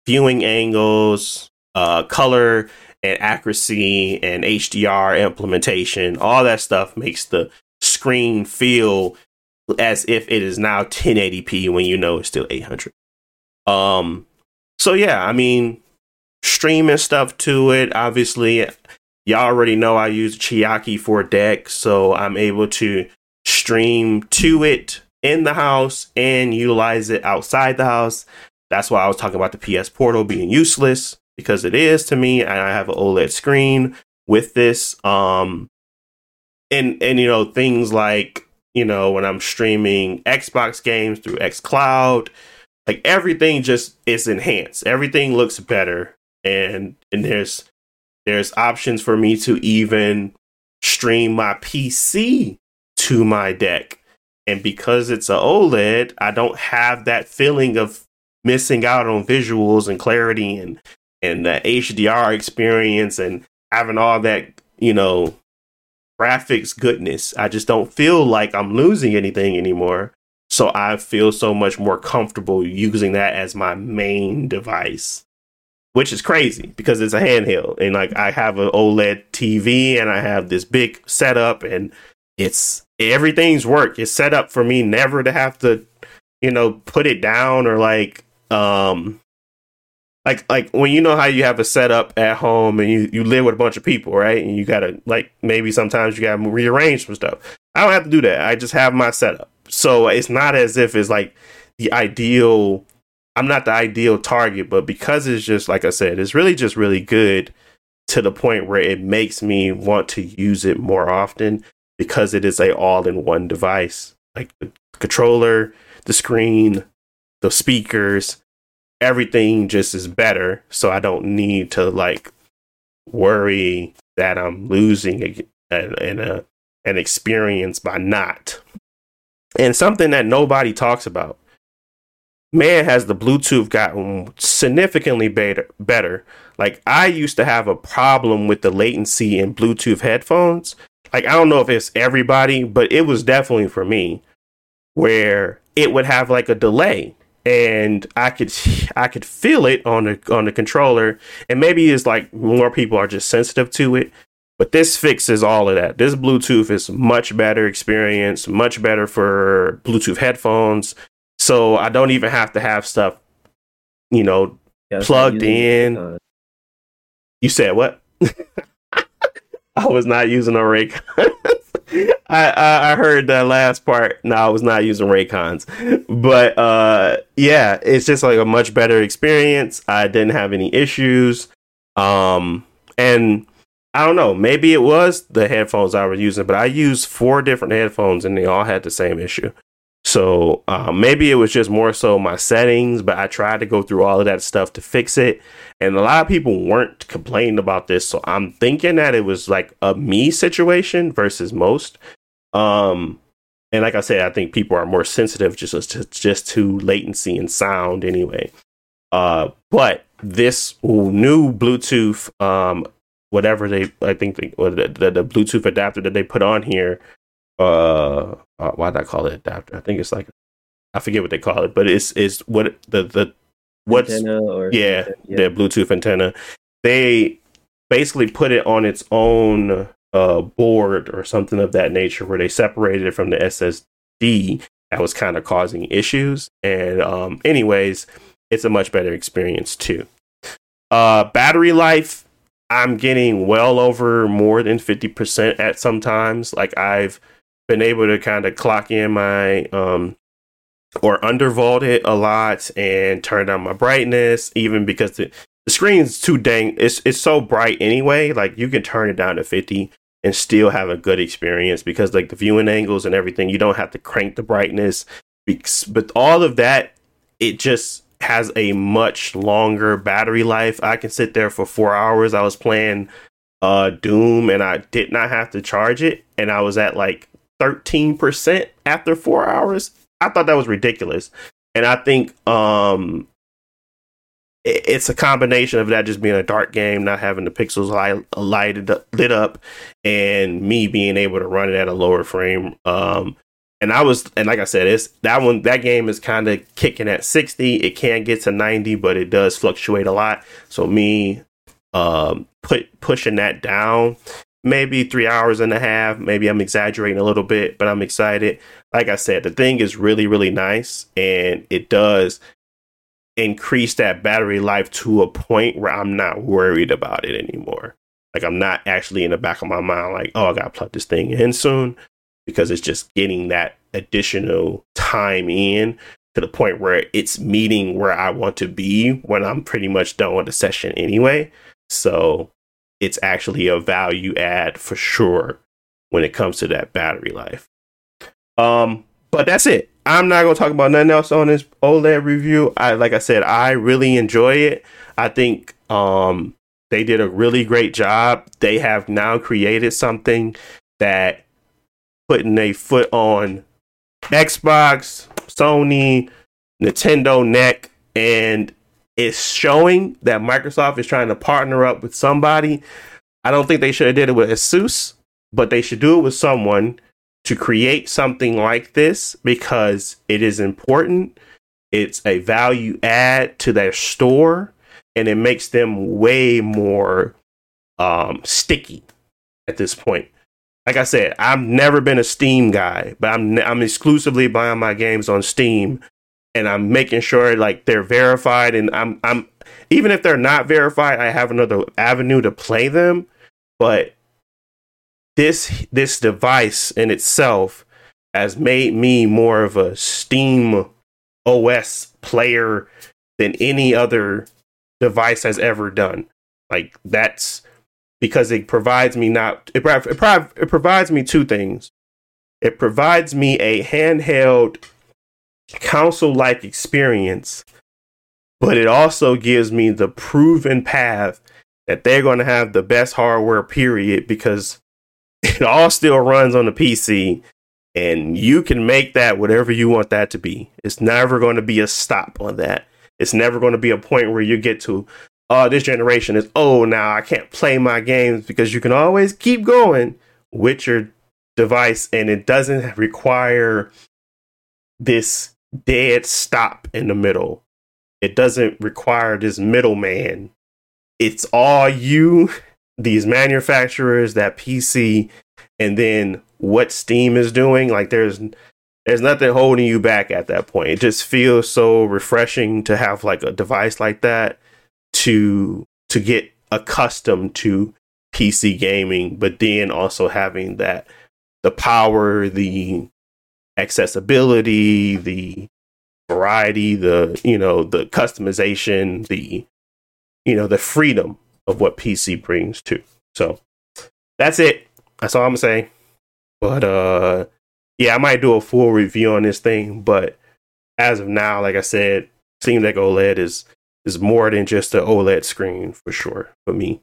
viewing angles, uh, color and accuracy and HDR implementation, all that stuff makes the screen feel as if it is now 1080p when you know it's still 800. Um, so yeah, I mean, streaming stuff to it. Obviously, y'all already know I use Chiaki for deck, so I'm able to stream to it in the house and utilize it outside the house. That's why I was talking about the PS Portal being useless because it is to me. And I have an OLED screen with this. Um, and and you know things like you know when I'm streaming Xbox games through XCloud, like everything just is enhanced. Everything looks better and and there's there's options for me to even stream my PC to my deck. And because it's a OLED, I don't have that feeling of missing out on visuals and clarity and and the HDR experience and having all that, you know, graphics goodness. I just don't feel like I'm losing anything anymore. So I feel so much more comfortable using that as my main device which is crazy because it's a handheld and like I have an OLED TV and I have this big setup and it's everything's work. It's set up for me never to have to, you know, put it down or like um like like when you know how you have a setup at home and you, you live with a bunch of people, right? And you gotta like maybe sometimes you gotta rearrange some stuff. I don't have to do that. I just have my setup. So it's not as if it's like the ideal I'm not the ideal target, but because it's just like I said, it's really just really good to the point where it makes me want to use it more often because it is a all-in-one device. Like the controller, the screen, the speakers, everything just is better. So I don't need to like worry that I'm losing a, a, a, an experience by not. And something that nobody talks about man has the bluetooth gotten significantly better better like i used to have a problem with the latency in bluetooth headphones like i don't know if it's everybody but it was definitely for me where it would have like a delay and I could I could feel it on the on the controller, and maybe it's like more people are just sensitive to it. But this fixes all of that. This Bluetooth is much better experience, much better for Bluetooth headphones. So I don't even have to have stuff, you know, Yeah, plugged in. uh, You said what? I was not using a Raycon. I, I I heard that last part. No, I was not using Raycons, but uh, yeah, it's just like a much better experience. I didn't have any issues, um, and I don't know. Maybe it was the headphones I was using, but I used four different headphones and they all had the same issue. So uh, maybe it was just more so my settings, but I tried to go through all of that stuff to fix it. And a lot of people weren't complaining about this. So I'm thinking that it was like a me situation versus most. Um, and like I said, I think people are more sensitive just to, just to latency and sound anyway. Uh, but this new Bluetooth, um, whatever they, I think the, the, the, Bluetooth adapter that they put on here, uh, uh why did I call it adapter? I think it's like I forget what they call it, but it's it's what the the what's yeah, something. the Bluetooth antenna. They basically put it on its own uh, board or something of that nature, where they separated it from the SSD that was kind of causing issues. And um, anyways, it's a much better experience too. Uh, battery life, I'm getting well over more than fifty percent at sometimes. Like I've been able to kind of clock in my um or undervolt it a lot and turn down my brightness even because the, the screen's too dang it's it's so bright anyway like you can turn it down to 50 and still have a good experience because like the viewing angles and everything you don't have to crank the brightness but all of that it just has a much longer battery life. I can sit there for four hours. I was playing uh doom and i did not have to charge it and i was at like 13% after four hours I thought that was ridiculous. And I think um it- it's a combination of that just being a dark game, not having the pixels light, lighted lit up, and me being able to run it at a lower frame. Um, and I was, and like I said, it's that one. That game is kind of kicking at sixty. It can get to ninety, but it does fluctuate a lot. So me, um, put pushing that down, maybe three hours and a half. Maybe I'm exaggerating a little bit, but I'm excited like I said, the thing is really, really nice and it does increase that battery life to a point where I'm not worried about it anymore. Like I'm not actually in the back of my mind like, oh, I gotta plug this thing in soon because it's just getting that additional time in to the point where it's meeting where I want to be when I'm pretty much done with the session anyway. So it's actually a value add for sure when it comes to that battery life. Um, but that's it. I'm not gonna talk about nothing else on this OLED review. I like I said, I really enjoy it. I think um they did a really great job. They have now created something that putting a foot on Xbox, Sony, Nintendo neck, and it's showing that Microsoft is trying to partner up with somebody. I don't think they should have did it with Asus, but they should do it with someone to create something like this because it is important. It's a value add to their store and it makes them way more um, sticky at this point. Like I said, I've never been a Steam guy, but I'm I'm exclusively buying my games on Steam and I'm making sure like they're verified and I'm I'm even if they're not verified, I have another avenue to play them, but this this device in itself has made me more of a Steam OS player than any other device has ever done. Like that's because it provides me not it, it, it provides me two things. It provides me a handheld console like experience, but it also gives me the proven path that they're going to have the best hardware period because it all still runs on the PC and you can make that whatever you want that to be. It's never going to be a stop on that. It's never going to be a point where you get to, oh, this generation is, oh, now I can't play my games because you can always keep going with your device and it doesn't require this dead stop in the middle. It doesn't require this middleman. It's all you, these manufacturers, that PC, and then what Steam is doing. Like there's there's nothing holding you back at that point. It just feels so refreshing to have like a device like that to to get accustomed to PC gaming, but then also having that the power, the accessibility, the variety, the you know, the customization, the you know, the freedom of what PC brings too. So that's it. That's all I'm gonna say. But uh yeah, I might do a full review on this thing, but as of now, like I said, Steam Deck OLED is is more than just an OLED screen for sure for me.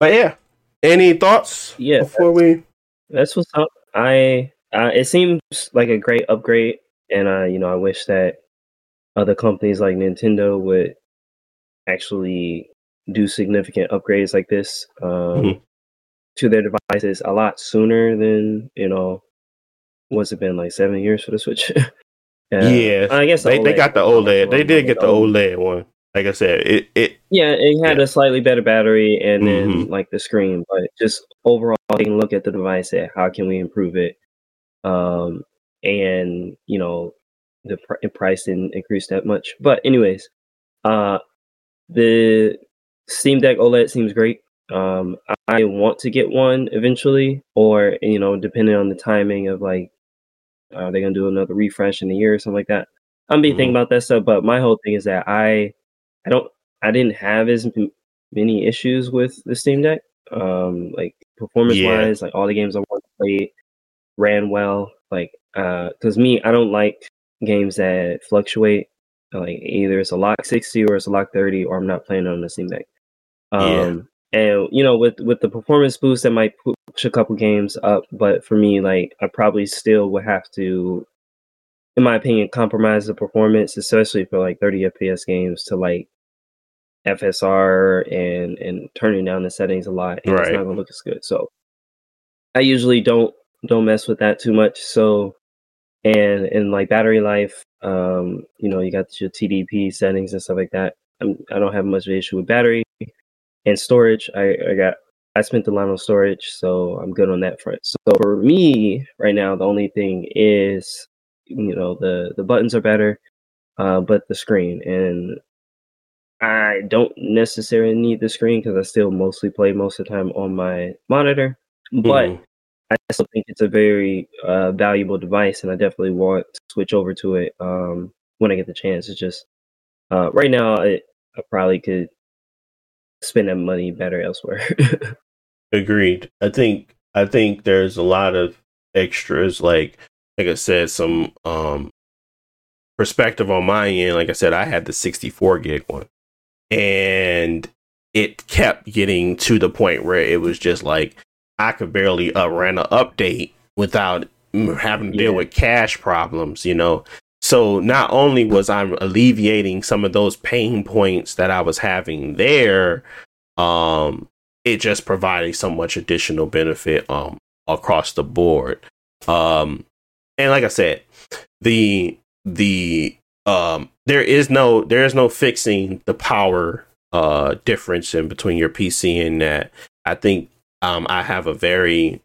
But yeah, any thoughts? Yeah, before we. That's what's up. I uh, it seems like a great upgrade, and uh, you know, I wish that other companies like Nintendo would actually do significant upgrades like this um, mm-hmm. to their devices a lot sooner than you know. What's it been like seven years for the Switch? uh, yeah, I guess the they, they got the OLED. They did get the OLED one like I said, it it yeah, it had yeah. a slightly better battery and then mm-hmm. like the screen, but just overall taking look at the device, at how can we improve it, um, and you know the pr- price didn't increase that much. But anyways, uh, the Steam Deck OLED seems great. Um, I want to get one eventually, or you know, depending on the timing of like, are they gonna do another refresh in a year or something like that? I'm be mm-hmm. thinking about that stuff. But my whole thing is that I I don't I didn't have as many issues with the Steam Deck. Um, like performance yeah. wise, like all the games I want to play ran well. Like, uh, cause me, I don't like games that fluctuate. Like either it's a lock sixty or it's a lock thirty, or I'm not playing on the Steam Deck. Um, yeah. and you know, with with the performance boost, that might push a couple games up. But for me, like, I probably still would have to in my opinion, compromise the performance, especially for like 30 FPS games to like FSR and and turning down the settings a lot, and right. it's not gonna look as good. So I usually don't don't mess with that too much. So and and like battery life, um, you know, you got your TDP settings and stuff like that. I'm, I don't have much of an issue with battery and storage. I, I got I spent the line on storage, so I'm good on that front. So for me right now, the only thing is you know the the buttons are better, uh, but the screen and I don't necessarily need the screen because I still mostly play most of the time on my monitor. But mm. I still think it's a very uh, valuable device, and I definitely want to switch over to it um, when I get the chance. It's just uh, right now, I, I probably could spend that money better elsewhere. Agreed. I think I think there's a lot of extras like like I said, some um perspective on my end. Like I said, I had the 64 gig one, and it kept getting to the point where it was just like I could barely uh, run an update without having to deal with cache problems. You know, so not only was I alleviating some of those pain points that I was having there, um, it just provided so much additional benefit um across the board. Um, and like I said, the the um there is no there is no fixing the power uh difference in between your PC and that. I think um I have a very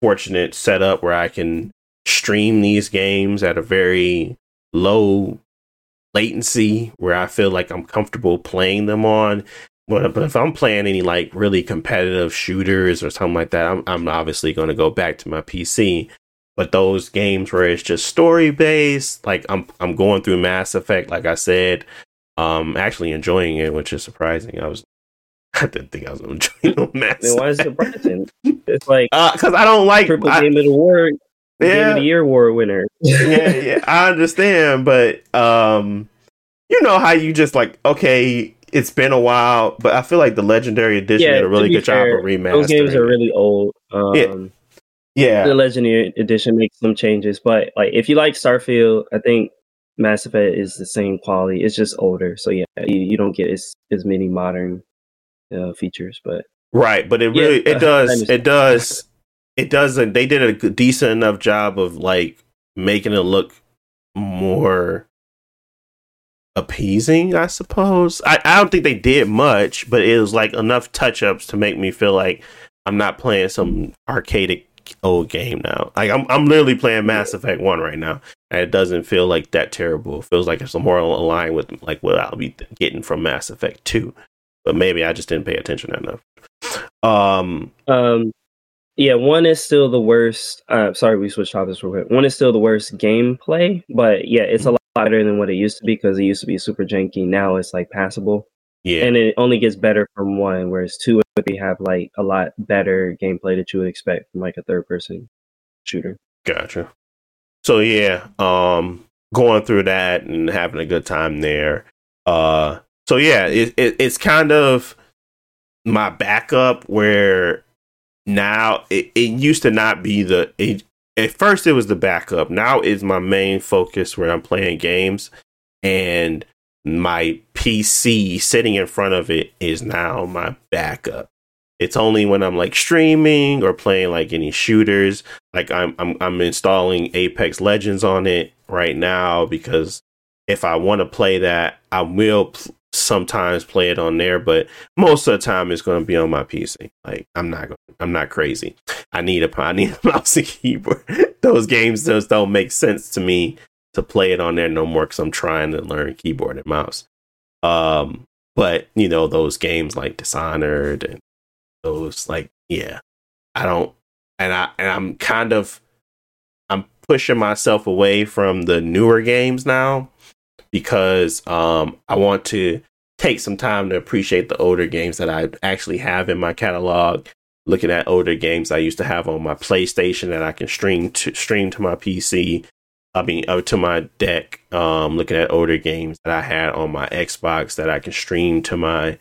fortunate setup where I can stream these games at a very low latency where I feel like I'm comfortable playing them on. But, but if I'm playing any like really competitive shooters or something like that, I'm, I'm obviously going to go back to my PC. But those games where it's just story based, like I'm I'm going through Mass Effect, like I said, um, actually enjoying it, which is surprising. I was I didn't think I was enjoying Mass. Then why is it surprising? It's like because uh, I don't like triple game of the award, yeah, game of the year award winner. yeah, yeah, I understand, but um, you know how you just like okay, it's been a while, but I feel like the Legendary Edition yeah, did a really good fair, job of remastering. Those games are really old. Um, yeah yeah, the Legendary Edition makes some changes, but like if you like Starfield, I think Mass Effect is the same quality. It's just older, so yeah, you, you don't get as as many modern uh, features. But right, but it really yeah, it does it does it doesn't. They did a decent enough job of like making it look more appeasing, I suppose. I, I don't think they did much, but it was like enough touch ups to make me feel like I'm not playing some arcadic old game now. Like I'm I'm literally playing Mass Effect One right now, and it doesn't feel like that terrible. It feels like it's more aligned with like what I'll be getting from Mass Effect Two. But maybe I just didn't pay attention enough. Um, Um, yeah, one is still the worst. Uh, sorry, we switched topics real quick. One is still the worst gameplay, but yeah, it's a lot better than what it used to be because it used to be super janky. Now it's like passable, yeah, and it only gets better from one. Whereas two, they have like a lot better gameplay that you would expect from like a third person shooter. Gotcha. So yeah, um, going through that and having a good time there. Uh, so yeah, it, it it's kind of my backup where now it, it used to not be the it, at first it was the backup. Now it's my main focus where I'm playing games and my PC sitting in front of it is now my backup. It's only when I'm like streaming or playing like any shooters. Like I'm I'm I'm installing Apex Legends on it right now because if I want to play that, I will p- sometimes play it on there, but most of the time it's going to be on my PC. Like I'm not going I'm not crazy. I need a I need a mouse and keyboard. Those games just don't make sense to me to play it on there no more cuz I'm trying to learn keyboard and mouse. Um but you know those games like Dishonored and those like yeah i don't and i and i'm kind of i'm pushing myself away from the newer games now because um i want to take some time to appreciate the older games that i actually have in my catalog looking at older games i used to have on my playstation that i can stream to stream to my pc i mean uh, to my deck um looking at older games that i had on my xbox that i can stream to my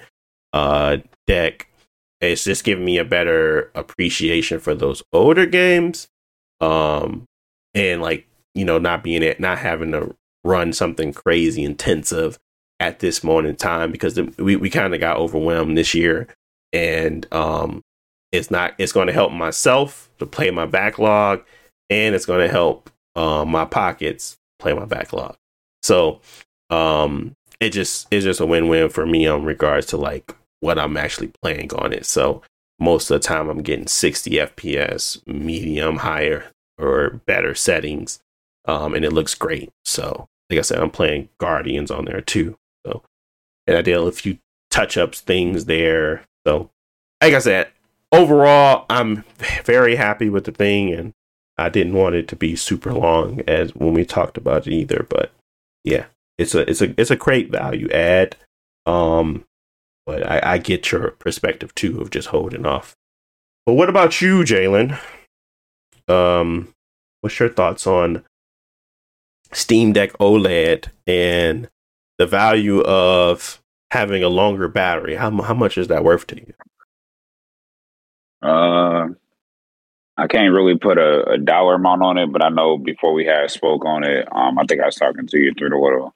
uh deck it's just giving me a better appreciation for those older games. Um and like you know not being it not having to run something crazy intensive at this moment in time because the, we, we kind of got overwhelmed this year. And um it's not it's going to help myself to play my backlog and it's going to help um my pockets play my backlog so um it just it's just a win-win for me in regards to like what I'm actually playing on it. So most of the time I'm getting 60 FPS, medium, higher, or better settings. Um, and it looks great. So like I said, I'm playing Guardians on there too. So and I did a few touch ups things there. So like I said, overall I'm very happy with the thing and I didn't want it to be super long as when we talked about it either. But yeah, it's a it's a it's a great value add. Um but I, I get your perspective too of just holding off. But what about you, Jalen? Um, what's your thoughts on Steam Deck OLED and the value of having a longer battery? How how much is that worth to you? Uh, I can't really put a, a dollar amount on it, but I know before we had spoke on it, um, I think I was talking to you through the little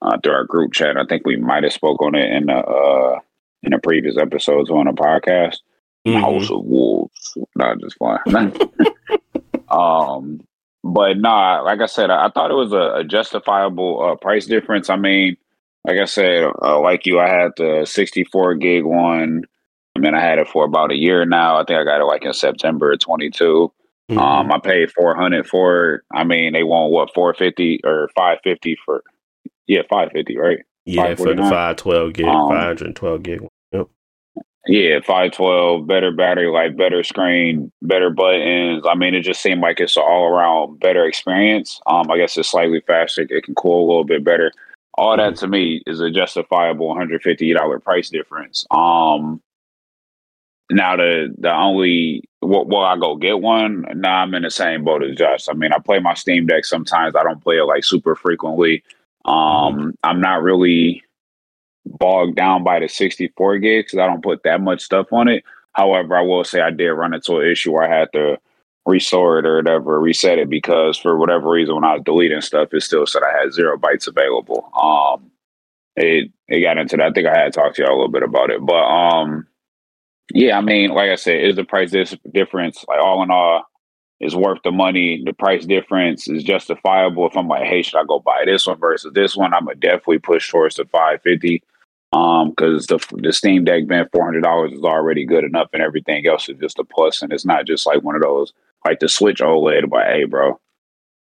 uh, through our group chat. I think we might have spoke on it in the uh, in the previous episodes on the podcast. Mhm. House of Wolves, not just fine. um, but nah, like I said, I, I thought it was a, a justifiable uh, price difference. I mean, like I said, uh, like you, I had the 64 gig one. I mean, I had it for about a year now. I think I got it like in September of 22. Mhm. Um, I paid 400 for it. I mean, they want what 450 or 550 for, yeah, 550, right? yeah, for the 512 gig, Um, 512 gig. Yep. Yeah, 512, better battery life, better screen, better buttons. I mean, it just seemed like it's an all around better experience. Um, I guess it's slightly faster. It can cool a little bit better. All that to me is a justifiable $150 price difference. Um, now the the only will I go get one? Nah, I'm in the same boat as Josh. I mean, I play my Steam Deck sometimes. I don't play it like super frequently. Um, I'm not really bogged down by the 64 gigs because I don't put that much stuff on it. However, I will say I did run into an issue where I had to restore it or whatever, reset it because for whatever reason, when I was deleting stuff, it still said I had zero bytes available. Um, it it got into that. I think I had talked to y'all a little bit about it, but um, Yeah, I mean, like I said, is the price difference like all in all is worth the money? The price difference is justifiable. If I'm like, hey, should I go buy this one versus this one? I'm gonna definitely push towards the 550. Um, because the the Steam Deck being four hundred dollars is already good enough, and everything else is just a plus. And it's not just like one of those like the Switch OLED. But hey, bro,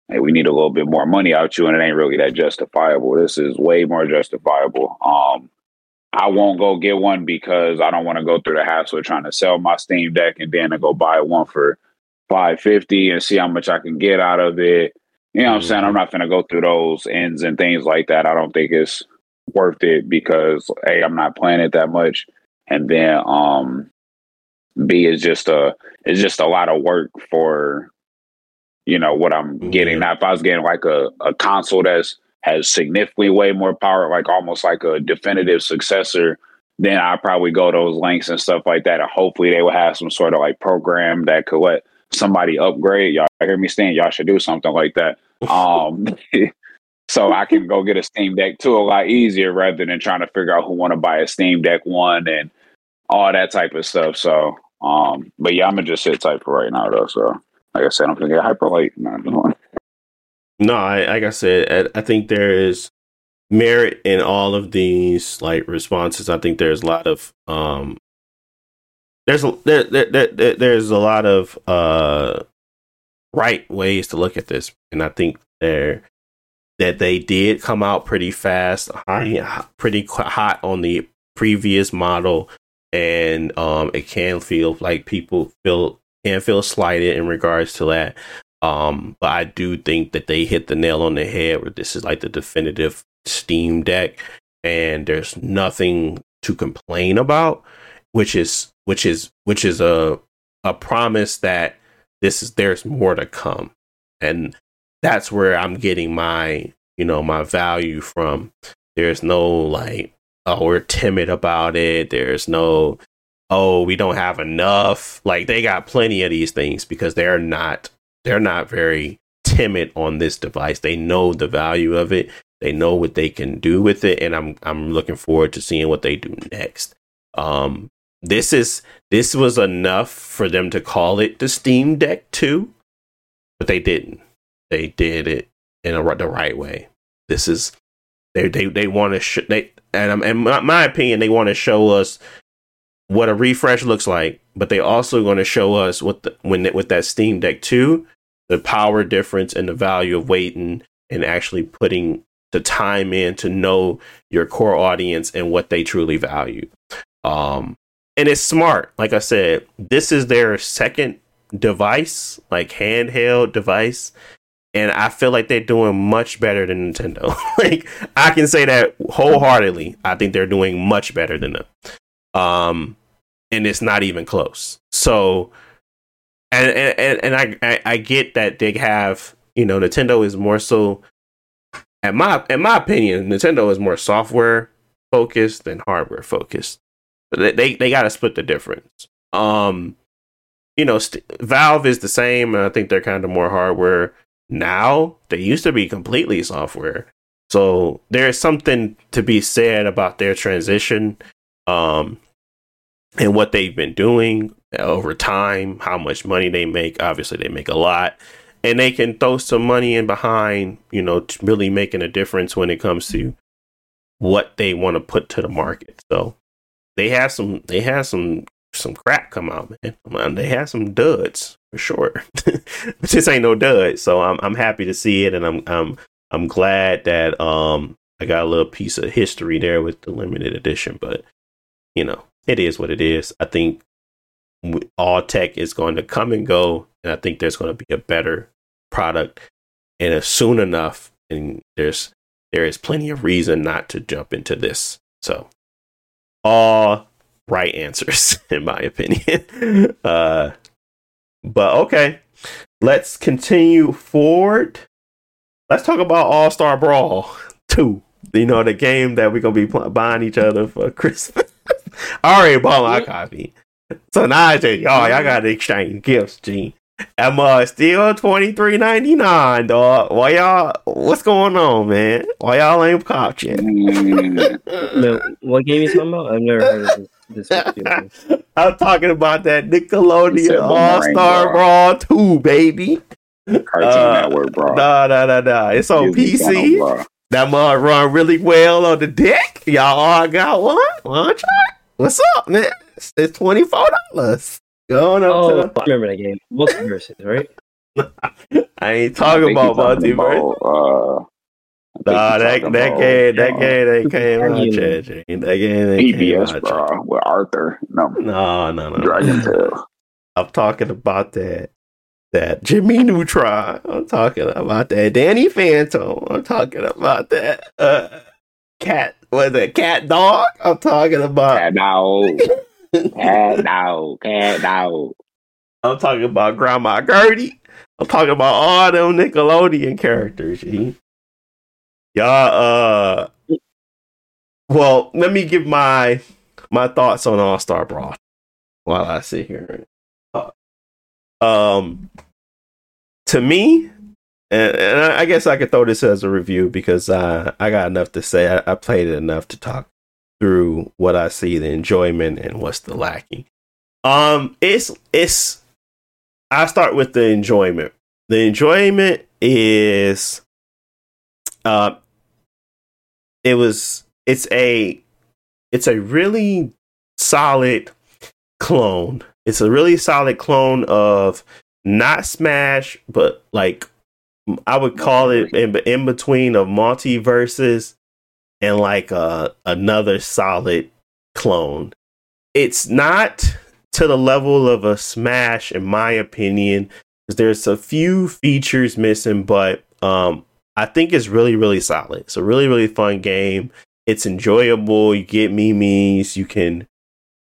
hey, we need a little bit more money out you, and it ain't really that justifiable. This is way more justifiable. Um, I won't go get one because I don't want to go through the hassle of trying to sell my Steam Deck and then to go buy one for five fifty and see how much I can get out of it. You know what I'm saying? I'm not gonna go through those ends and things like that. I don't think it's worth it because A, I'm not playing it that much. And then um B is just a it's just a lot of work for you know what I'm getting. Now if I was getting like a, a console that's has significantly way more power, like almost like a definitive successor, then I probably go those links and stuff like that. And hopefully they will have some sort of like program that could let somebody upgrade. Y'all hear me saying y'all should do something like that. Um so I can go get a Steam Deck two a lot easier rather than trying to figure out who want to buy a Steam Deck one and all that type of stuff. So um but yeah, I'm gonna just sit tight for right now though. So like I said, I'm gonna get hyper late. Doing. No, I, like I said, I, I think there is merit in all of these like responses. I think there's a lot of um, there's a there, there, there, there- there's a lot of uh right ways to look at this, and I think there that they did come out pretty fast, high, pretty hot on the previous model, and um, it can feel like people feel can feel slighted in regards to that. Um, but I do think that they hit the nail on the head where this is like the definitive Steam Deck, and there's nothing to complain about, which is which is which is a a promise that this is there's more to come, and that's where I'm getting my you know my value from. There's no like oh we're timid about it. There's no oh we don't have enough. Like they got plenty of these things because they're not they're not very timid on this device. They know the value of it. They know what they can do with it, and I'm I'm looking forward to seeing what they do next. Um, this is this was enough for them to call it the Steam Deck 2, but they didn't. They did it in a, the right way. This is they they they want to sh- they and in my, my opinion they want to show us what a refresh looks like, but they also going to show us what the when with that Steam Deck 2, the power difference and the value of waiting and actually putting the time in to know your core audience and what they truly value. Um and it's smart. Like I said, this is their second device, like handheld device, and I feel like they're doing much better than Nintendo. like I can say that wholeheartedly. I think they're doing much better than them. Um and it's not even close. So and and, and I, I get that they have, you know, Nintendo is more so in my in my opinion, Nintendo is more software focused than hardware focused. They they, they got to split the difference. Um, you know, st- Valve is the same, and I think they're kind of more hardware now. They used to be completely software, so there's something to be said about their transition, um, and what they've been doing over time. How much money they make? Obviously, they make a lot and they can throw some money in behind, you know, really making a difference when it comes to what they want to put to the market. So they have some, they have some, some crap come out, man. They have some duds for sure, this ain't no dud. So I'm, I'm happy to see it, and I'm, I'm, I'm glad that um I got a little piece of history there with the limited edition. But you know, it is what it is. I think all tech is going to come and go, and I think there's going to be a better product, and soon enough. And there's there is plenty of reason not to jump into this. So, all right answers in my opinion. uh, but okay, let's continue forward. Let's talk about All Star Brawl two. You know the game that we're gonna be buying each other for Christmas. I already bought my copy. So now I say, y'all, y'all gotta exchange gifts, G. That mug still twenty three ninety nine, dog. Why y'all? What's going on, man? Why y'all ain't popped yet? Mm, No, what game you talking about? I've never heard of this. this. I'm talking about that Nickelodeon All Star Brawl. Brawl 2, baby. Cartoon Uh, Network, bro. Nah, nah, nah, nah. It's on Disney PC. bro. That mug run really well on the deck. Y'all all got one? One try? What's up, man? It's, it's $24. Going up Oh, to I remember that game. Multiverses, right? the... I ain't I talking think about he talking multiverse. about, uh, I think Nah, he that, talking that game, that game, they came out, Argument. Chad. That game, they came PBS, bro, with Arthur. No, No, no, no. Dragon Tail. I'm talking about that that Jimmy Neutron. I'm talking about that Danny Phantom. I'm talking about that uh cat was it cat dog? I'm talking about Cat dog. Cat dog. Cat dog. I'm talking about Grandma Gertie. I'm talking about all them Nickelodeon characters. G. Y'all uh well, let me give my my thoughts on All Star Brawl while I sit here. Um, to me, and, and I I guess I could throw this as a review because uh, I got enough to say. I, I played it enough to talk through what I see, the enjoyment, and what's the lacking. Um, it's it's. I start with the enjoyment. The enjoyment is, uh, it was it's a it's a really solid clone. It's a really solid clone of not Smash, but like I would call it in, in between of MultiVersus and like uh, another solid clone. It's not to the level of a Smash, in my opinion, because there's a few features missing, but um, I think it's really, really solid. It's a really, really fun game. It's enjoyable. You get memes. You can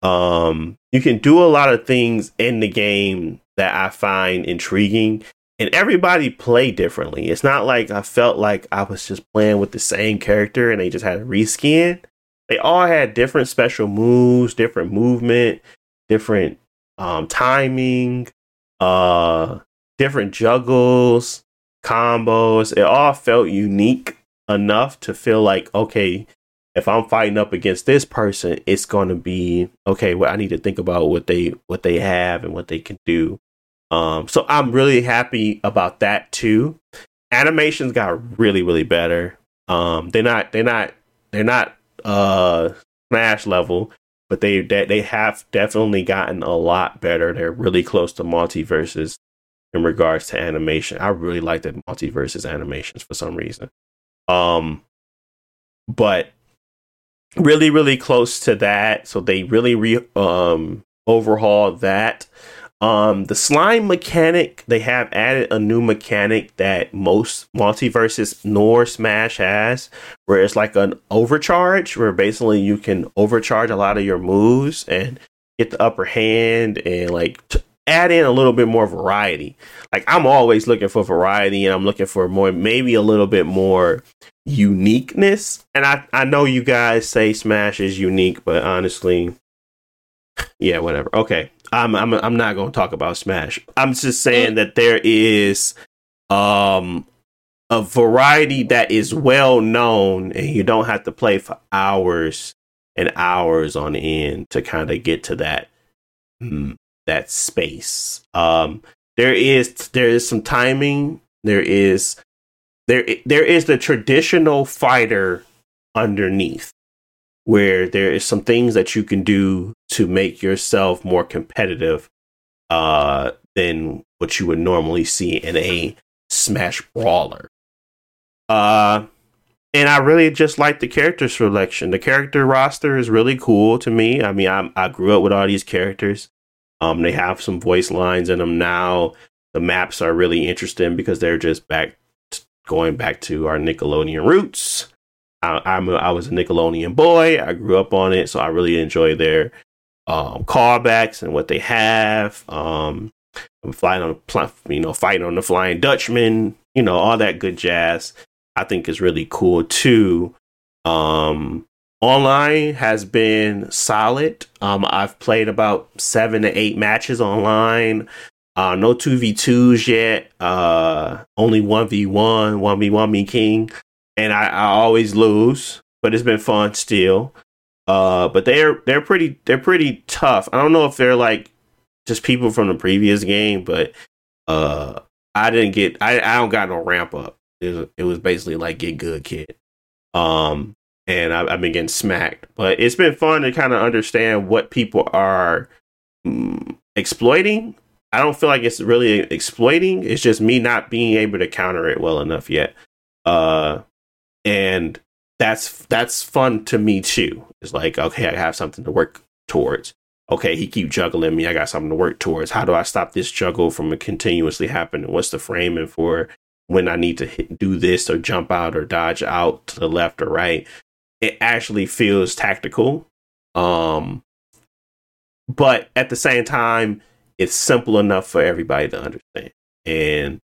um you can do a lot of things in the game that I find intriguing and everybody play differently. It's not like I felt like I was just playing with the same character and they just had a reskin. They all had different special moves, different movement, different um timing, uh different juggles, combos. It all felt unique enough to feel like okay, if I'm fighting up against this person, it's going to be okay. Well, I need to think about what they what they have and what they can do. Um, so I'm really happy about that too. Animations got really really better. Um, they're not they're not they're not uh Smash level, but they they they have definitely gotten a lot better. They're really close to MultiVersus in regards to animation. I really like the MultiVersus animations for some reason. Um, but really really close to that. So they really re um overhaul that. Um the slime mechanic they have added a new mechanic that most MultiVersus nor smash has where it's like an overcharge where basically you can overcharge a lot of your moves and get the upper hand and like t- add in a little bit more variety. Like i'm always looking for variety and i'm looking for more maybe a little bit more uniqueness. And I, I know you guys say Smash is unique, but honestly, yeah, whatever. Okay. I'm I'm I'm not going to talk about Smash. I'm just saying that there is um a variety that is well known and you don't have to play for hours and hours on end to kind of get to that mm, that space. Um there is there is some timing, there is there there is the traditional fighter underneath where there is some things that you can do to make yourself more competitive uh than what you would normally see in a smash brawler uh and I really just like the character selection. The character roster is really cool to me. I mean, I I grew up with all these characters. Um, they have some voice lines in them now. The maps are really interesting because they're just back going back to our Nickelodeon roots. I, I'm a, I was a Nickelodeon boy. I grew up on it, so I really enjoy their um, callbacks and what they have. Um, I'm flying on, pl- you know, fighting on the Flying Dutchman, you know, all that good jazz. I think is really cool too. Um, online has been solid. Um, I've played about seven to eight matches online. Uh, no two v twos yet. Uh, only one v one, one v one me king, and I, I always lose. But it's been fun still. Uh, but they're they're pretty they're pretty tough. I don't know if they're like just people from the previous game, but uh, I didn't get I I don't got no ramp up. It was, it was basically like get good kid. Um, and I, have been getting smacked, but it's been fun to kind of understand what people are mm, exploiting. I don't feel like it's really exploiting. It's just me not being able to counter it well enough yet. Uh, and that's that's fun to me too. It's like okay, I have something to work towards. Okay, he keep juggling me. I got something to work towards. How do I stop this juggle from continuously happening? What's the framing for when I need to hit, do this or jump out or dodge out to the left or right. It actually feels tactical. Um, but at the same time, it's simple enough for everybody to understand. And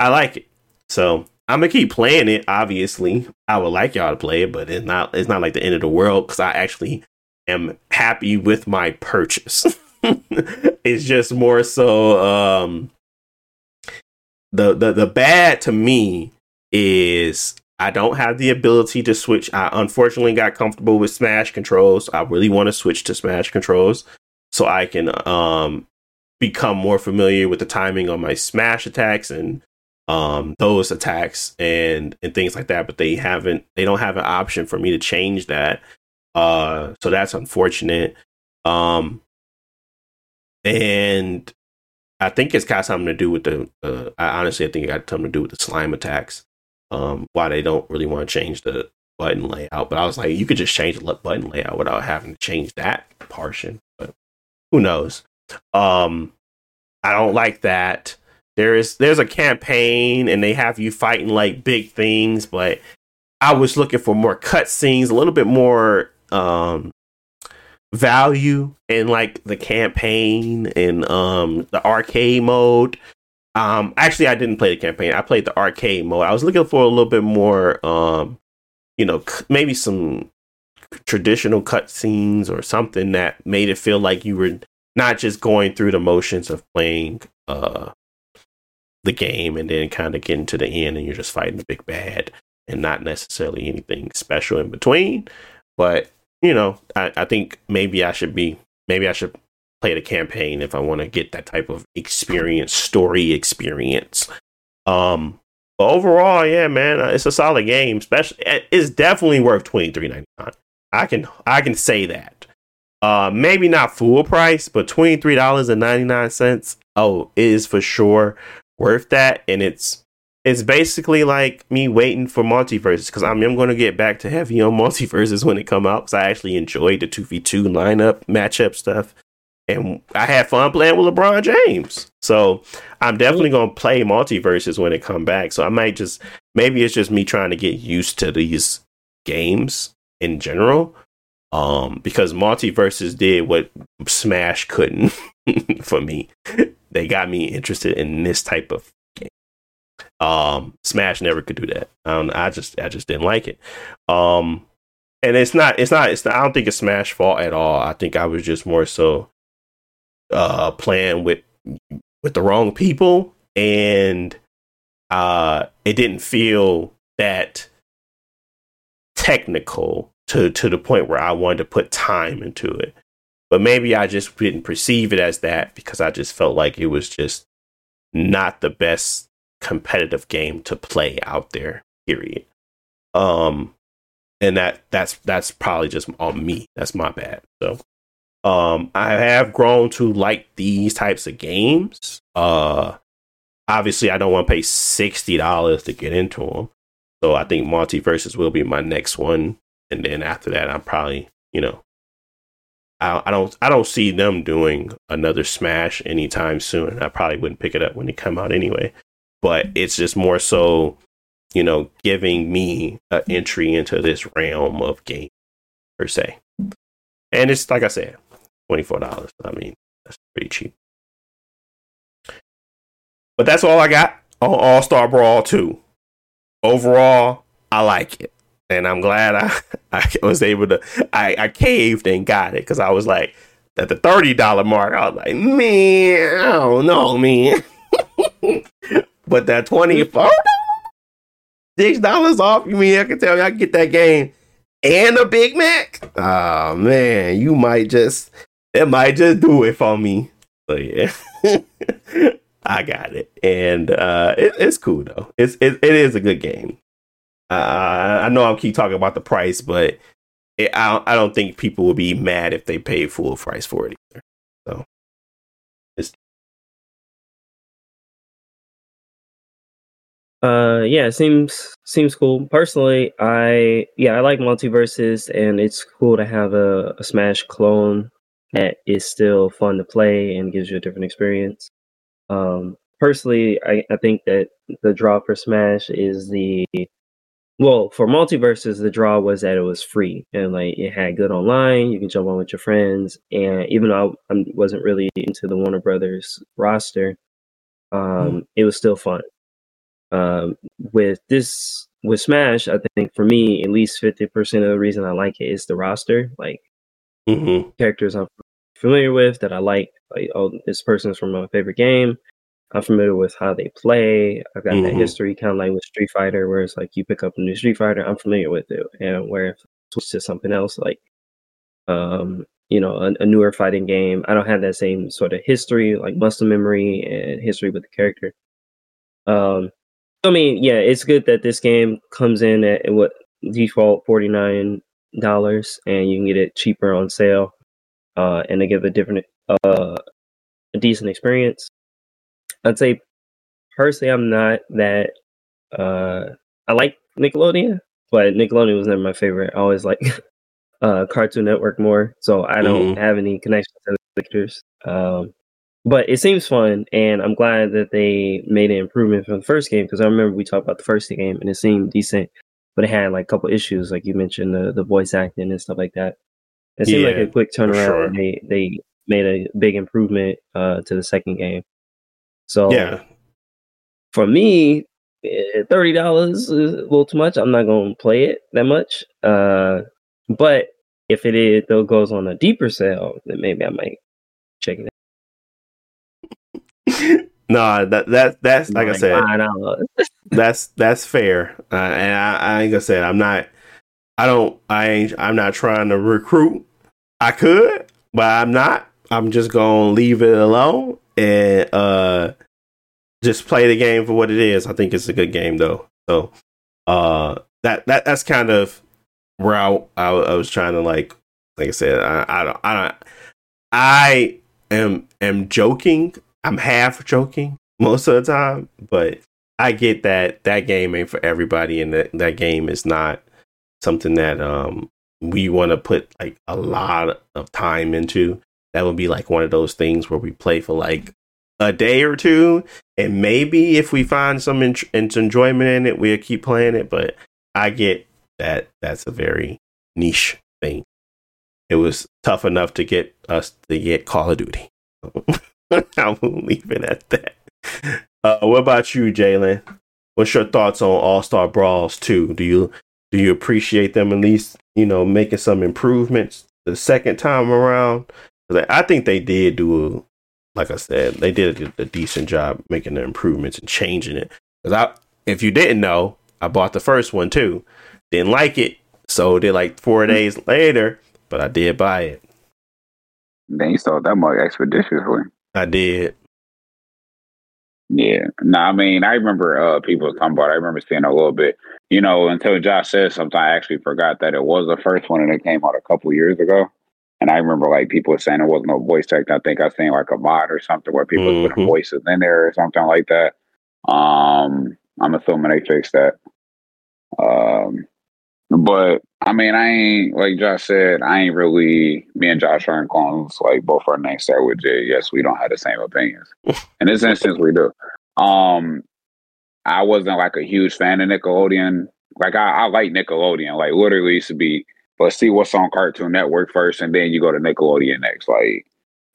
I like it. So I'm gonna keep playing it. Obviously, I would like y'all to play it, but it's not. It's not like the end of the world because I actually am happy with my purchase. it's just more so um, the the the bad to me is I don't have the ability to switch. I unfortunately got comfortable with Smash controls. I really want to switch to Smash controls so I can um become more familiar with the timing on my Smash attacks and um those attacks and and things like that. But they haven't. They don't have an option for me to change that. Uh, so that's unfortunate. Um, and I think it's got something to do with the. Uh, I honestly, I think it got something to do with the slime attacks. Um, why they don't really want to change the button layout. But I was like, you could just change the button layout without having to change that portion. But who knows? Um, I don't like that. There is there's a campaign and they have you fighting like big things, but I was looking for more cutscenes, a little bit more um value in like the campaign and um the arcade mode. Um actually I didn't play the campaign. I played the arcade mode. I was looking for a little bit more um you know, maybe some traditional cutscenes or something that made it feel like you were not just going through the motions of playing uh the game and then kind of getting to the end and you're just fighting the big bad and not necessarily anything special in between. But you know, I, I think maybe I should be maybe I should play the campaign if I want to get that type of experience, story experience. Um, but overall, yeah, man, uh, it's a solid game. Especially, it's definitely worth twenty three ninety nine. I can I can say that. Uh, maybe not full price, but twenty three dollars and ninety nine cents. Oh, is for sure worth that, and it's it's basically like me waiting for MultiVersus because I'm, I'm going to get back to heavy on MultiVersus when it come out because I actually enjoyed the 2v2 lineup matchup stuff and I had fun playing with LeBron James. So I'm definitely going to play MultiVersus when it come back. So I might just maybe it's just me trying to get used to these games in general. Um, because MultiVersus did what Smash couldn't for me. They got me interested in this type of game. um, Smash never could do that. Um, I just I just didn't like it. Um, and it's not it's not it's not, I don't think it's Smash fault at all. I think I was just more so uh playing with with the wrong people and uh it didn't feel that technical to to the point where I wanted to put time into it. But maybe I just didn't perceive it as that because I just felt like it was just not the best competitive game to play out there. Period. Um, and that that's that's probably just on me. That's my bad. So, um, I have grown to like these types of games. Uh, obviously, I don't want to pay sixty dollars to get into them. So I think MultiVersus will be my next one, and then after that, I'm probably you know I, I don't I don't see them doing another Smash anytime soon. I probably wouldn't pick it up when it come out anyway but it's just more so, you know, giving me an entry into this realm of game per se. And it's like I said, twenty four dollars. I mean, that's pretty cheap. But that's all I got on All Star Brawl 2. Overall, I like it. And I'm glad I, I was able to I, I caved and got it because I was like, at the thirty dollar mark, I was like, man, I don't know, man. but that twenty four six dollars off, you mean I can tell you I can get that game and a Big Mac? Oh man, you might just it might just do it for me. So yeah. I got it, and uh, it, it's cool though. It's it, it is a good game. Uh, I know I keep talking about the price, but it, I don't, I don't think people will be mad if they pay full price for it either. So it's Uh, yeah, it seems seems cool. Personally, I yeah, I like MultiVersus, and it's cool to have a, a Smash clone that is still fun to play and gives you a different experience. Um, personally, I, I think that the draw for Smash is the well for MultiVersus, The draw was that it was free and like it had good online. You can jump on with your friends, and even though I, I wasn't really into the Warner Brothers roster, um, mm. it was still fun. Um, with this with Smash, I think for me, at least fifty percent of the reason I like it is the roster. Like mm-hmm. characters I'm familiar with that I like. Like, oh, this person's from my favorite game. I'm familiar with how they play. I've got mm-hmm. that history, kind of like with Street Fighter, where it's like you pick up a new Street Fighter. I'm familiar with it, and where if switch to something else, like um, you know, a, a, newer fighting game, I don't have that same sort of history, like muscle memory and history with the character. Um, I mean, yeah, it's good that this game comes in at, at what default forty nine dollars, and you can get it cheaper on sale, uh, and they give a different, uh, a decent experience. I'd say personally, I'm not that. Uh, I like Nickelodeon, but Nickelodeon was never my favorite. I always like uh, Cartoon Network more, so I don't mm-hmm. have any connection to the characters. Um, but it seems fun, and I'm glad that they made an improvement from the first game because I remember we talked about the first game and it seemed decent, but it had like a couple issues, like you mentioned the the voice acting and stuff like that. It seemed yeah, like a quick turnaround. Sure. They they made a big improvement uh, to the second game. So yeah, for me, eh, thirty dollars is a little too much. I'm not gonna play it that much. Uh, but if it is though goes on a deeper sale, then maybe I might check it no, that that that's like I said, that's that's fair, uh, and I, I ain't gonna say I'm not. I don't. I ain't. I'm not trying to recruit. I could, but I'm not. I'm just gonna leave it alone and uh just play the game for what it is. I think it's a good game though. So uh that that that's kind of where I I, I was trying to like like I said I I don't I don't I am am joking I'm half joking most of the time, but I get that that game ain't for everybody, and that that game is not something that um we want to put like a lot of time into. That would be like one of those things where we play for like a day or two, and maybe if we find some en- enjoyment in it, we'll keep playing it. But I get that that's a very niche thing. It was tough enough to get us to get Call of Duty. I will leave it at that. Uh, what about you, Jalen? What's your thoughts on All Star Brawls too? Do you do you appreciate them at least, you know, making some improvements the second time around? I think they did do, a, like I said, they did a, a decent job making the improvements and changing it. Because I, if you didn't know, I bought the first one too. Didn't like it, so did like four days later, but I did buy it. Then you saw that more expeditiously. I did. Yeah. No, I mean, I remember uh, people talking about it. I remember seeing a little bit, you know, until Josh said something, I actually forgot that it was the first one and it came out a couple years ago. And I remember like people were saying there was no voice text. I think I seen like a mod or something where people mm-hmm. putting voices in there or something like that. Um, I'm assuming they fixed that. Um, but I mean, I ain't like Josh said. I ain't really. Me and Josh aren't clones. Like both our names start with J. Yes, we don't have the same opinions. In this instance, we do. Um, I wasn't like a huge fan of Nickelodeon. Like I, I like Nickelodeon. Like literally used to be. But see what's on Cartoon Network first, and then you go to Nickelodeon next. Like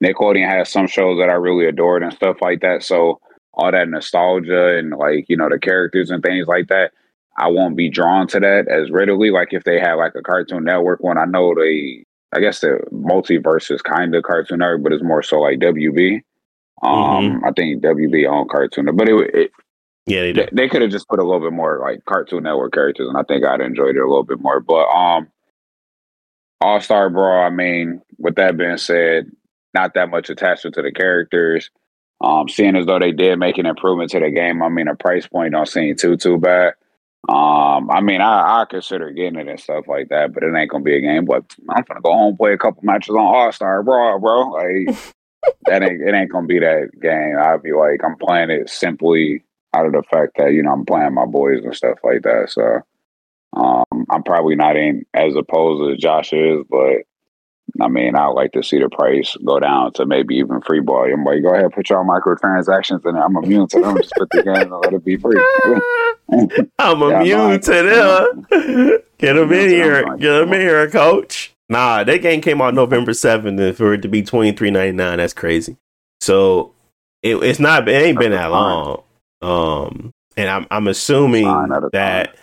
Nickelodeon has some shows that I really adored and stuff like that. So all that nostalgia and like you know the characters and things like that I won't be drawn to that as readily. Like if they had like a Cartoon Network one, I know they I guess the multiverse is kind of Cartoon Network, but it's more so like WB. Um, Mm-hmm. I think WB on Cartoon, Network, but it, it Yeah, they do. they, they could have just put a little bit more like Cartoon Network characters, and I think I'd enjoyed it a little bit more. But um, All Star Brawl. I mean, with that being said, not that much attachment to the characters. Um, seeing as though they did make an improvement to the game, I mean, a price point don't seem too too bad. Um, I mean, I, I consider getting it and stuff like that, but it ain't gonna be a game. But I'm gonna go home play a couple matches on All Star Brawl, bro. Like that ain't it ain't gonna be that game. I'll be like, I'm playing it simply out of the fact that you know I'm playing my boys and stuff like that. So um, I'm probably not in as opposed as Josh is, but I mean, I would like to see the price go down to maybe even free ball. I'm like, go ahead, put your microtransactions in it. I'm immune to them. Just put the game and let it be free. I'm Yeah, immune no, to them. Get them in here. Like. Get them in here, coach. Nah, that game came out November 7th, and for it to be twenty three ninety nine, that's crazy. So it, it's not. It ain't been that long. Um, and I'm I'm assuming that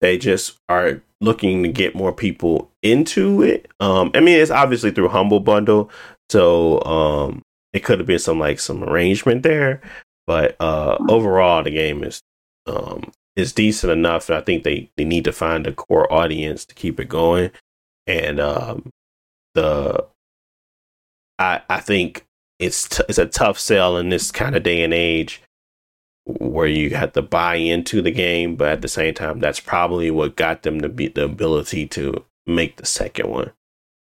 they just are looking to get more people into it. Um, I mean, it's obviously through Humble Bundle, so um, it could have been some like some arrangement there, but uh, overall, the game is um is decent enough. And I think they they need to find a core audience to keep it going, and um, the I I think it's t- it's a tough sell in this kind of day and age where you have to buy into the game, but at the same time, that's probably what got them to be the ability to make the second one.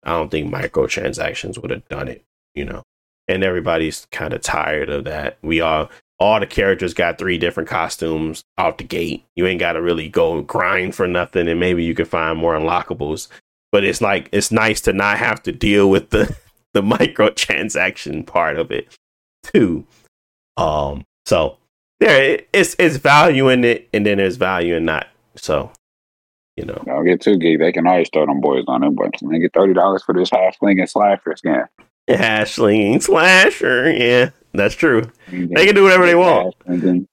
I don't think microtransactions would have done it, you know. And everybody's kind of tired of that. We all all the characters got three different costumes out the gate. You ain't got to really go grind for nothing, and maybe you can find more unlockables. But it's like it's nice to not have to deal with the the microtransaction part of it too. Um, so there it's it's value in it, and then there's value in not. So you know, Don't get too geek. They can always throw them boys on them, but they get thirty dollars for this halfling and slasher skin. hash slinging slasher, yeah, that's true. They can do whatever they want. And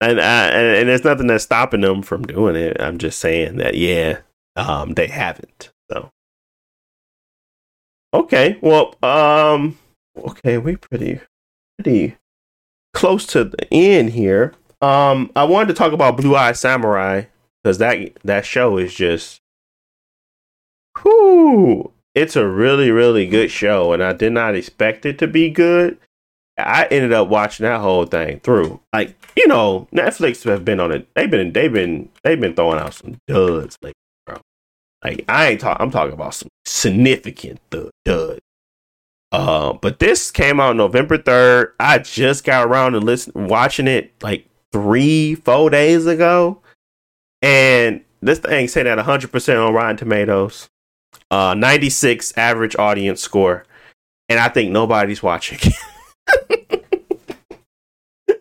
and, uh, and and there's nothing that's stopping them from doing it. I'm just saying that yeah, um, they haven't. So okay, well, um, okay, we pretty pretty close to the end here. Um, I wanted to talk about Blue Eye Samurai because that that show is just, whoo, it's a really really good show, and I did not expect it to be good. I ended up watching that whole thing through. Like, you know, Netflix have been on it. They've been they've been they've been throwing out some duds lately, bro. Like I ain't talking I'm talking about some significant duds. Uh, but this came out November 3rd. I just got around to listen watching it like three, four days ago. And this thing said at 100% on Rotten Tomatoes. Uh 96 average audience score. And I think nobody's watching.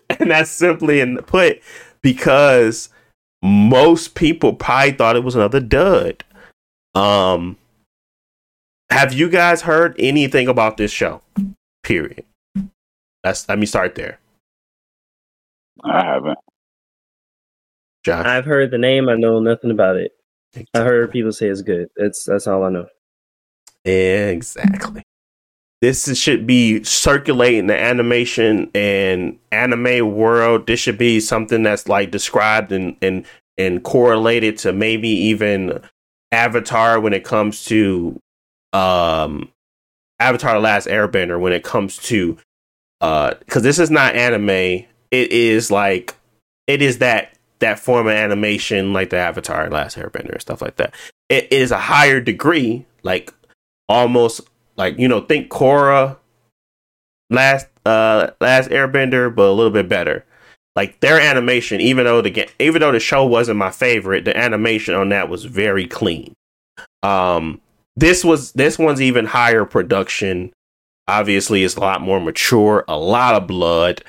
and that's simply in the put because most people probably thought it was another dud. Um, have you guys heard anything about this show? Period. That's let me start there, I haven't. Josh. I've heard the name. I know nothing about it. I heard people say it's good. That's that's all I know. Exactly. This is- should be circulating the animation and anime world. This should be something that's like described and and and correlated to maybe even Avatar when it comes to um Avatar: The Last Airbender when it comes to uh because this is not anime. It is like it is that that form of animation like the Avatar: Last Airbender and stuff like that. It is a higher degree, like almost like you know think Korra last uh last Airbender, but a little bit better. Like their animation, even though the even though the show wasn't my favorite, the animation on that was very clean. Um, this was this one's even higher production. Obviously, it's a lot more mature, a lot of blood.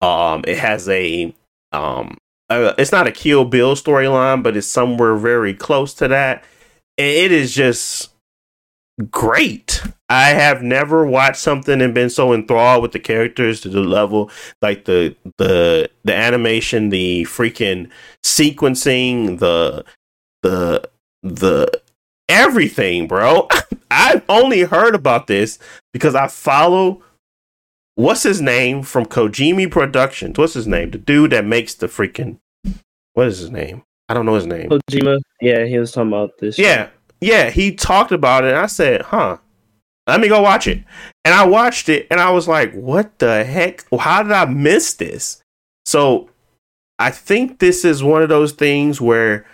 Um, it has a um, it's not a Kill Bill storyline, but it's somewhere very close to that. And it is just great. I have never watched something and been so enthralled with the characters to the level like the the the animation, the freaking sequencing, the the the everything, bro. I've only heard about this because I follow what's his name from Kojima Productions. What's his name? The dude that makes the freaking what is his name? I don't know his name. Kojima. Yeah, he was talking about this. Yeah, yeah. He talked about it, and I said, "Huh." Let me go watch it. And I watched it and I was like, what the heck? How did I miss this? So I think this is one of those things where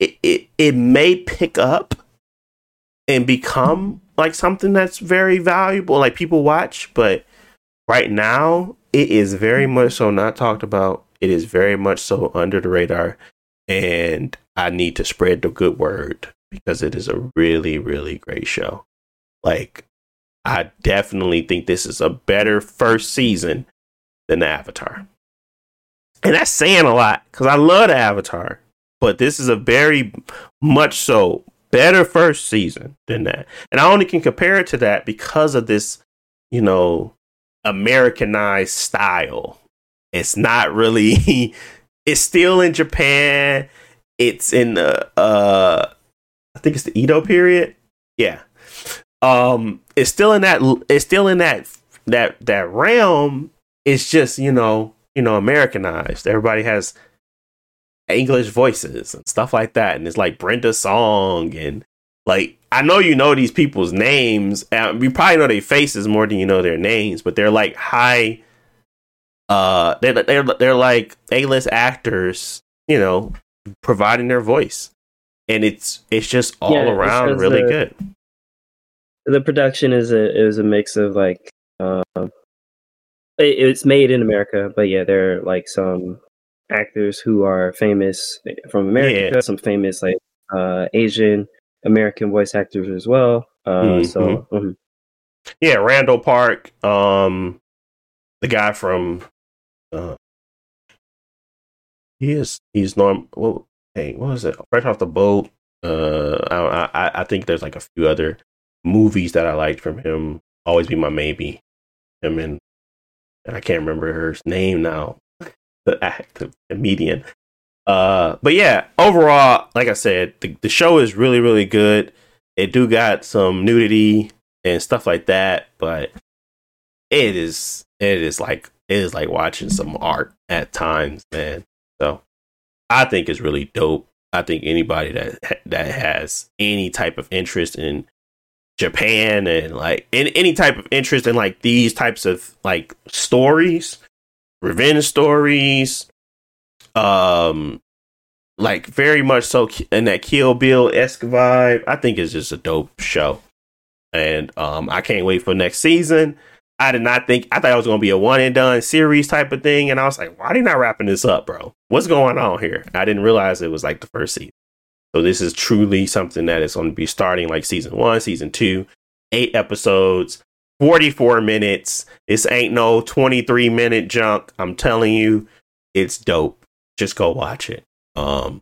it, it, it may pick up and become like something that's very valuable, like people watch, but right now it is very much so not talked about. It is very much so under the radar. And I need to spread the good word because it is a really, really great show. Like, I definitely think this is a better first season than Avatar. And that's saying a lot because I love Avatar, but this is a very much so better first season than that. And I only can compare it to that because of this, you know, Americanized style. It's not really, it's still in Japan. It's in the, uh, I think it's the Edo period. Yeah um it's still in that it's still in that that that realm it's just you know you know americanized everybody has english voices and stuff like that. And it's like brenda song and like i know you know these people's names. And you probably know their faces more than you know their names but they're like high uh they're they're, they're like a-list actors you know providing their voice. And it's it's just all yeah, around really the, good. The production is a is a mix of like uh, it, it's made in America, but yeah, there are like some actors who are famous from America, yeah. some famous like uh, Asian American voice actors as well. Uh, mm-hmm. So mm-hmm. yeah, Randall Park, um, the guy from uh, he is he's norm. Well, hey, what was it? Fresh off the boat. Uh, I, I I think there's like a few other movies that I liked from him. Always be my maybe. Him and, and I can't remember her name now. The active comedian. Uh, but yeah, overall, like I said, the, the show is really, really good. It do got some nudity and stuff like that, but it is it is like it is like watching some art at times, man. So I think it's really dope. I think anybody that that has any type of interest in Japan and like in any type of interest in like these types of like stories, revenge stories, um, like very much so in that Kill Bill esque vibe. I think it's just a dope show, and um, I can't wait for next season. I did not think I thought it was going to be a one and done series type of thing, and I was like, why are they not wrapping this up, bro? What's going on here? I didn't realize it was like the first season. So this is truly something that is going to be starting like season one, season two, eight episodes, 44 minutes. This ain't no 23 minute junk. I'm telling you, it's dope. Just go watch it. Um,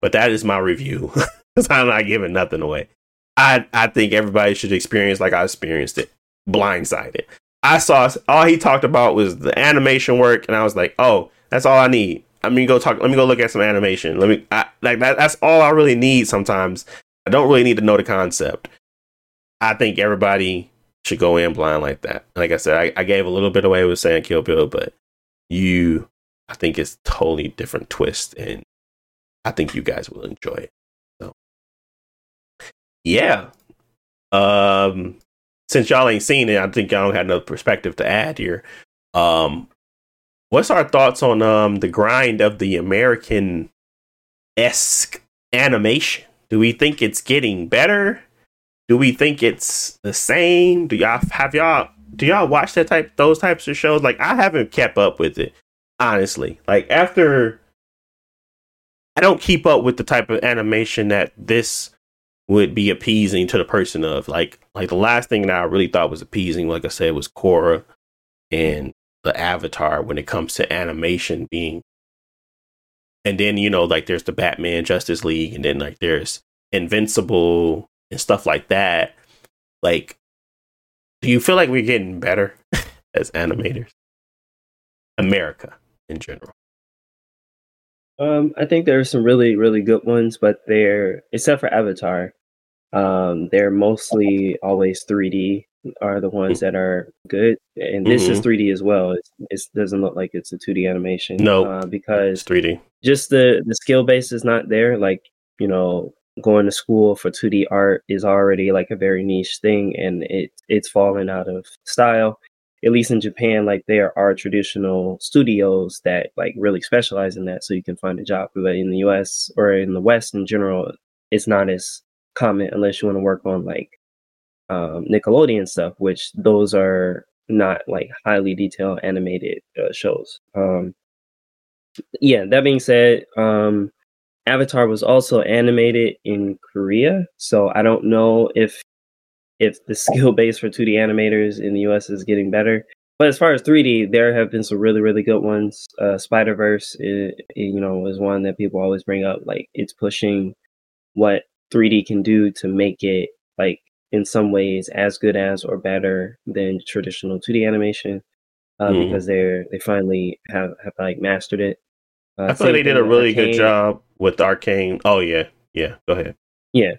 but that is my review I'm not giving nothing away. I I think everybody should experience like I experienced it. Blindsided. I saw all he talked about was the animation work, and I was like, oh, that's all I need. I mean, go talk. Let me go look at some animation. Let me I, like that. That's all I really need. Sometimes I don't really need to know the concept. I think everybody should go in blind like that. Like I said, I, I gave a little bit away with saying Kill Bill, but you, I think it's totally different twist, and I think you guys will enjoy it. So, yeah. Um, since y'all ain't seen it, I think y'all don't have no perspective to add here. Um, what's our thoughts on um the grind of the American esque animation? Do we think it's getting better? Do we think it's the same? Do y'all have y'all do y'all watch that type those types of shows? Like I haven't kept up with it, honestly. Like after I don't keep up with the type of animation that this would be appeasing to the person of. Like like the last thing that I really thought was appeasing, like I said, was Korra and the Avatar when it comes to animation being. And then, you know, like there's the Batman Justice League, and then like there's Invincible and stuff like that. Like, do you feel like we're getting better as animators? America in general. Um, I think there are some really, really good ones, but they're except for Avatar, um, they're mostly always 3D are the ones that are good, and this is Mhm. 3D as well. It doesn't look like it's a 2D animation. No, uh, It's because 3D. just the the skill base is not there. Like you know, going to school for 2D art is already like a very niche thing, and it it's fallen out of style. At least in Japan, like there are traditional studios that like really specialize in that, so you can find a job. But in the U.S. or in the West in general, it's not as common unless you want to work on like um, Nickelodeon stuff, which those are not like highly detailed animated uh, shows. Um, yeah, that being said, um, Avatar was also animated in Korea, so I don't know if if the skill base for 2D animators in the US is getting better. But as far as 3D, there have been some really, really good ones. Uh, Spider Verse, you know, is one that people always bring up. Like it's pushing what 3D can do to make it like in some ways as good as or better than traditional 2D animation uh, Mhm. because they're they finally have have like mastered it. Uh, I like they did a really good job with Arcane. Oh yeah, yeah. Go ahead. Yeah.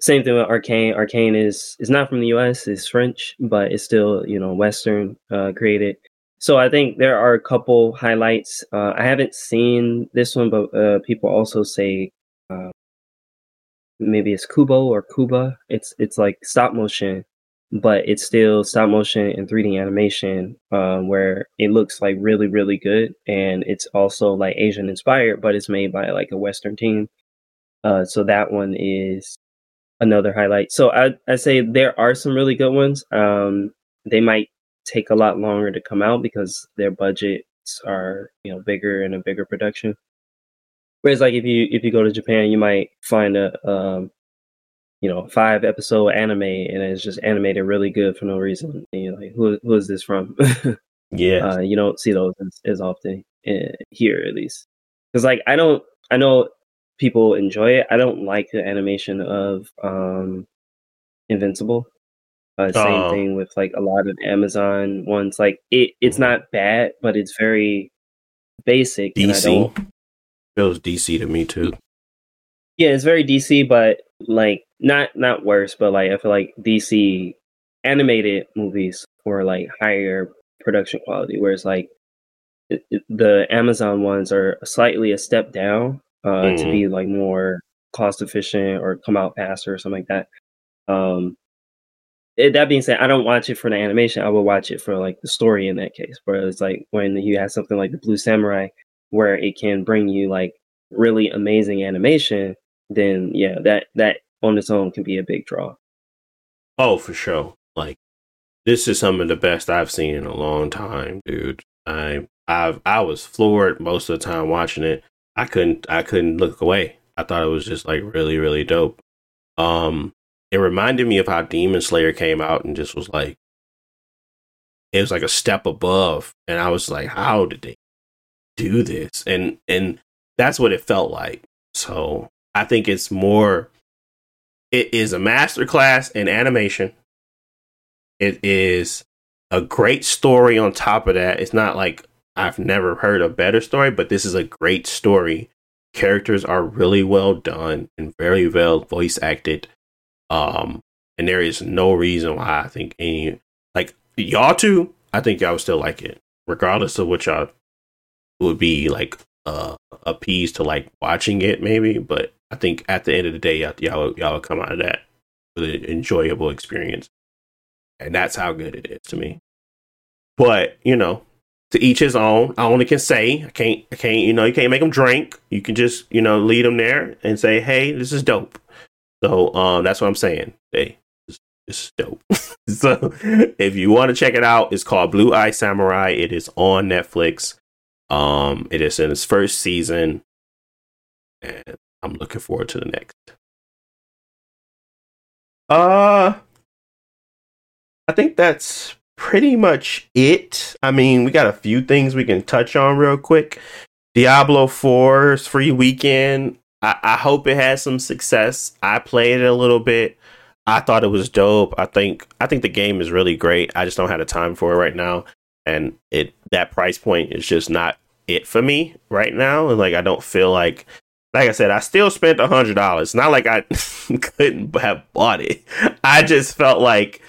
Same thing with Arcane. Arcane is is not from the US, it's French, but it's still, you know, Western uh created. So I think there are a couple highlights. Uh I haven't seen this one, but uh people also say uh maybe it's Kubo or Kuba. It's it's like stop motion, but it's still stop motion and 3D animation, um, where it looks like really, really good. And it's also like Asian inspired, but it's made by like a Western team. Uh, so that one is another highlight. So I I say there are some really good ones. Um, they might take a lot longer to come out because their budgets are you know bigger and a bigger production. Whereas like if you if you go to Japan, you might find a um, you know five episode anime and it's just animated really good for no reason. And you're like, who who is this from? Yeah. uh, you don't see those as, as often uh, here at least because like i don't i know people enjoy it i don't like the animation of um invincible uh, same Oh. thing with like a lot of amazon ones like it it's not bad but it's very basic DC feels DC to me too. yeah it's very dc but like not not worse but like i feel like dc animated movies were like higher production quality whereas like it, it- the amazon ones are slightly a step down uh to Mhm. be like more cost efficient or come out faster or something like that um it, that being said i don't watch it for the animation i will watch it for like the story in that case where it's like when you have something like the blue samurai where it can bring you like really amazing animation then yeah that that on its own can be a big draw Oh, for sure. Like this is some of the best I've seen in a long time, dude. I I I was floored most of the time watching it. I couldn't I couldn't look away. I thought it was just like really really dope. Um it reminded me of how Demon Slayer came out and just was like it was like a step above and I was like how did they do this? And and that's what it felt like. So, I think it's more it is a masterclass in animation. It is a great story on top of that. It's not like I've never heard a better story, but this is a great story. Characters are really well done and very well voice acted. Um, and there is no reason why I think any like y'all two, I think y'all would still like it, regardless of what y'all would be like uh appeased to like watching it maybe. But I think at the end of the day, y'all y'all, come out of that with an enjoyable experience, and that's how good it is to me. But you know, to each his own. I only can say I can't. I can't. You know, you can't make them drink. You can just you know lead them there and say, "Hey, this is dope." So um, that's what I'm saying. Hey, this is dope. so if you want to check it out, it's called Blue Eye Samurai. It is on Netflix. Um, it is in its first season, and I'm looking forward to the next. Uh, I think that's pretty much it. I mean, we got a few things we can touch on real quick. Diablo 4's free weekend. I, I hope it has some success. I played it a little bit. I thought it was dope. I think I think the game is really great. I just don't have the time for it right now. And it that price point is just not it for me right now. And like I don't feel like like I said, I still spent a hundred dollars. Not like I couldn't have bought it. I just felt like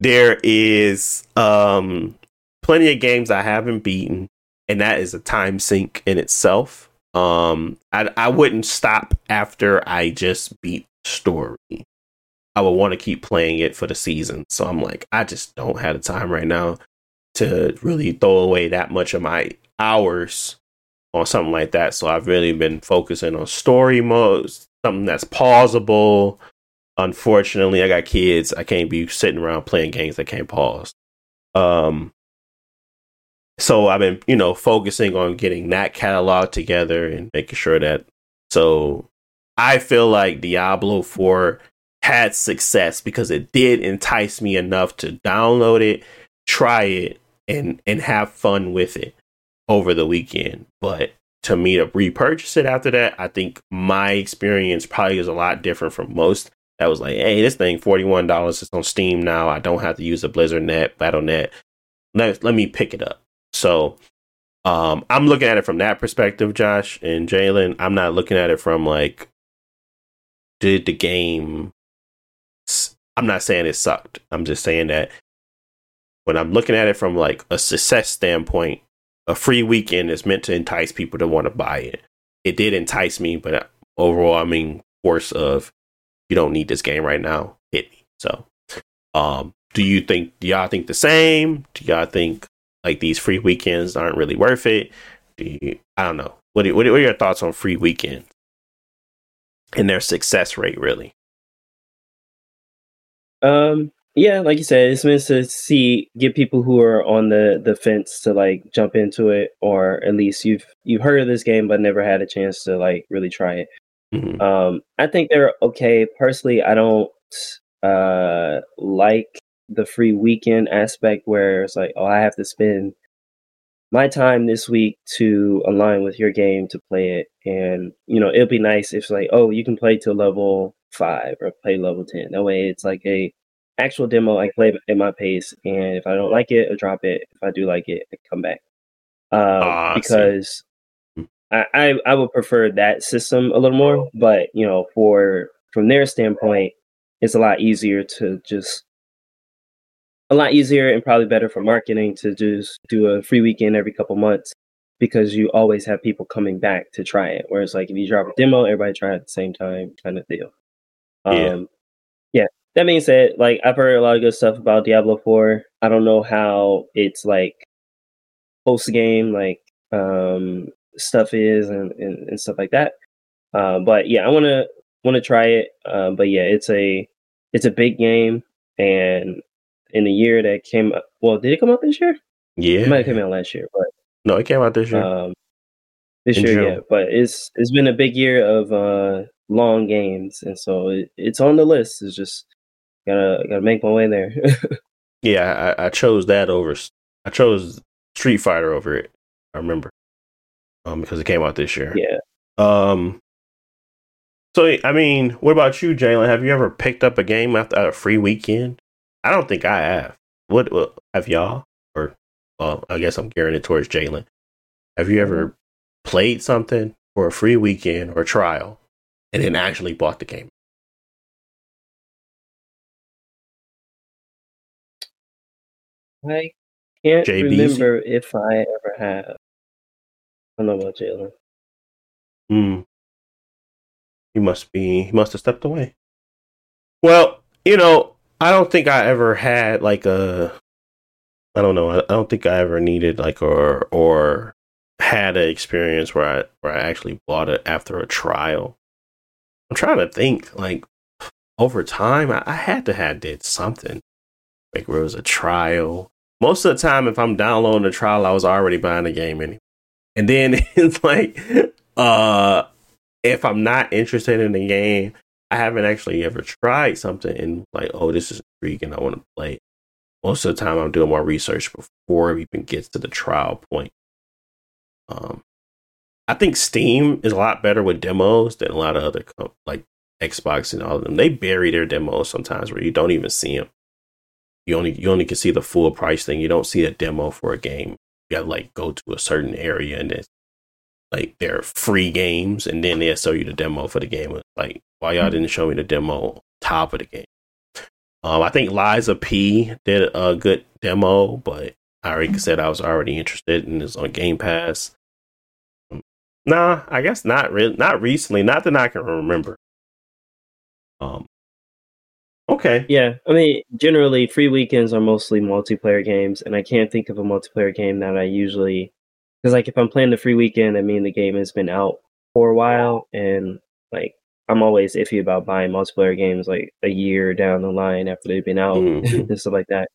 there is um plenty of games I haven't beaten, and that is a time sink in itself. Um I I wouldn't stop after I just beat story. I would want to keep playing it for the season. So I'm like, I just don't have the time right now to really throw away that much of my hours on something like that. So I've really been focusing on story modes, something that's pausable. Unfortunately, I got kids. I can't be sitting around playing games that can't pause. Um, so I've been, you know, focusing on getting that catalog together and making sure that. So I feel like Diablo 4 had success because it did entice me enough to download it, try it, and and have fun with it over the weekend. But to me to repurchase it after that, I think my experience probably is a lot different from most. That was like, hey, this thing forty one dollars is on Steam now. I don't have to use a Blizzard Net, BattleNet. Let let me pick it up. So um, I'm looking at it from that perspective, Josh and Jalen. I'm not looking at it from like, did the game? I'm not saying it sucked. I'm just saying that when I'm looking at it from like a success standpoint, a free weekend is meant to entice people to want to buy it. It did entice me, but I mean, force of you don't need this game right now hit me. So, um, do you think? Do y'all think the same? Do y'all think like these free weekends aren't really worth it? Do you? I don't know. What what are your thoughts on free weekends and their success rate? Really? Um, yeah, like you said, it's meant to see get people who are on the the fence to like jump into it, or at least you've you've heard of this game but never had a chance to like really try it. Mm-hmm. Um, I think they're okay. Personally, I don't uh like the free weekend aspect where it's like, oh, I have to spend my time this week to align with your game to play it, and you know, it'll be nice if it's like, oh, you can play to level five or play level ten. That way, it's like a actual demo, I play at my pace, and if I don't like it, I drop it. If I do like it, I come back. Um, uh, because hmm. I, I, I would prefer that system a little more, but you know, for from their standpoint, it's a lot easier to just a lot easier and probably better for marketing to just do a free weekend every couple months because you always have people coming back to try it. Whereas like if you drop a demo, everybody try it at the same time kind of deal. Um, that being said, like I've heard a lot of good stuff about Diablo 4. I don't know how it's like post game like um stuff is and, and, and stuff like that. Uh, but yeah, I wanna wanna try it. Uh, but yeah, it's a it's a big game and in the year that came well, did it come out this year? Yeah. It might have come out last year, but no, it came out this year. Um, this in year, June. yeah. But it's it's been a big year of uh long games and so it, it's on the list. It's just gotta gotta make my way there. yeah, I, I, chose that over. I chose Street Fighter over it. I remember, um, because it came out this year. Yeah. Um. So I mean, what about you, Jalen? Have you ever picked up a game after a free weekend? I don't think I have. What, what have y'all? Or well, I guess I'm gearing it towards Jalen. Have you ever mm-hmm. played something for a free weekend or trial and then actually bought the game? I can't remember if I ever have. I don't know about Jalen. Hmm. He must be. He must have stepped away. Well, you know, I don't think I ever had like a. I don't know. I, I don't think I ever needed like or or had an experience where I where I actually bought it after a trial. I'm trying to think like over time I, I had to have did something like where it was a trial most of the time, if I'm downloading a trial, I was already buying the game anyway. And then it's like, uh, if I'm not interested in the game, I haven't actually ever tried something and like, oh, this is intriguing. I want to play. Most of the time, I'm doing more research before it even gets to the trial point. Um, I think Steam is a lot better with demos than a lot of other like Xbox and all of them. They bury their demos sometimes where you don't even see them you only you only can see the full price thing. You don't see a demo for a game. You got to like go to a certain area and then like their free games, and then they'll show you the demo for the game. Like, why y'all didn't show me the demo top of the game? Um, I think Lies of P did a good demo, but I already said I was already interested in this on Game Pass. Nah, I guess not really. Not recently. Not that I can remember. Um. Okay. Yeah, I mean, generally, free weekends are mostly multiplayer games, and I can't think of a multiplayer game that I usually, because like if I'm playing the free weekend, I mean the game has been out for a while, and like I'm always iffy about buying multiplayer games like a year down the line after they've been out Mhm. and stuff like that.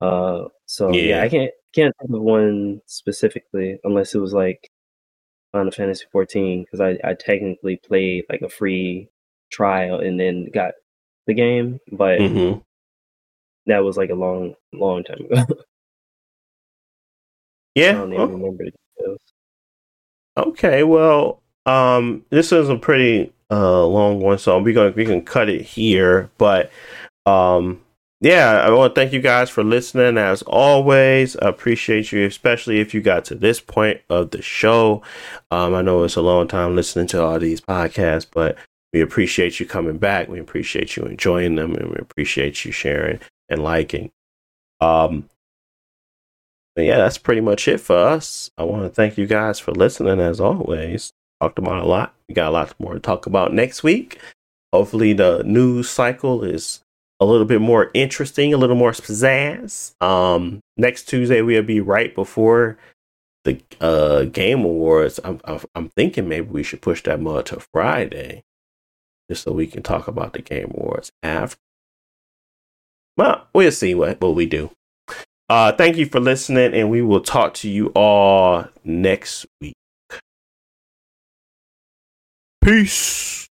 Uh, so yeah. Yeah. I can't can't think of one specifically unless it was like Final Fantasy 14 because I I technically played like a free trial and then got the game, but hmm that was like a long long time ago. I Yeah. don't even oh, remember the details. Okay. Well, um, this is a pretty uh long one, so we gonna we can cut it here. But um, yeah, I want to thank you guys for listening. As always, I appreciate you, especially if you got to this point of the show. Um, I know it's a long time listening to all these podcasts, but we appreciate you coming back. We appreciate you enjoying them, and we appreciate you sharing and liking. Um, yeah, that's pretty much it for us. I want to thank you guys for listening as always. Talked about a lot. We got a lot more to talk about next week. Hopefully, the news cycle is a little bit more interesting, a little more pizzazz. Um, next Tuesday we'll be right before the uh game awards. I'm I'm, I'm thinking maybe we should push that more to Friday, just so we can talk about the game awards after. Well, we'll see what what we do. Uh, thank you for listening, and we will talk to you all next week. Peace.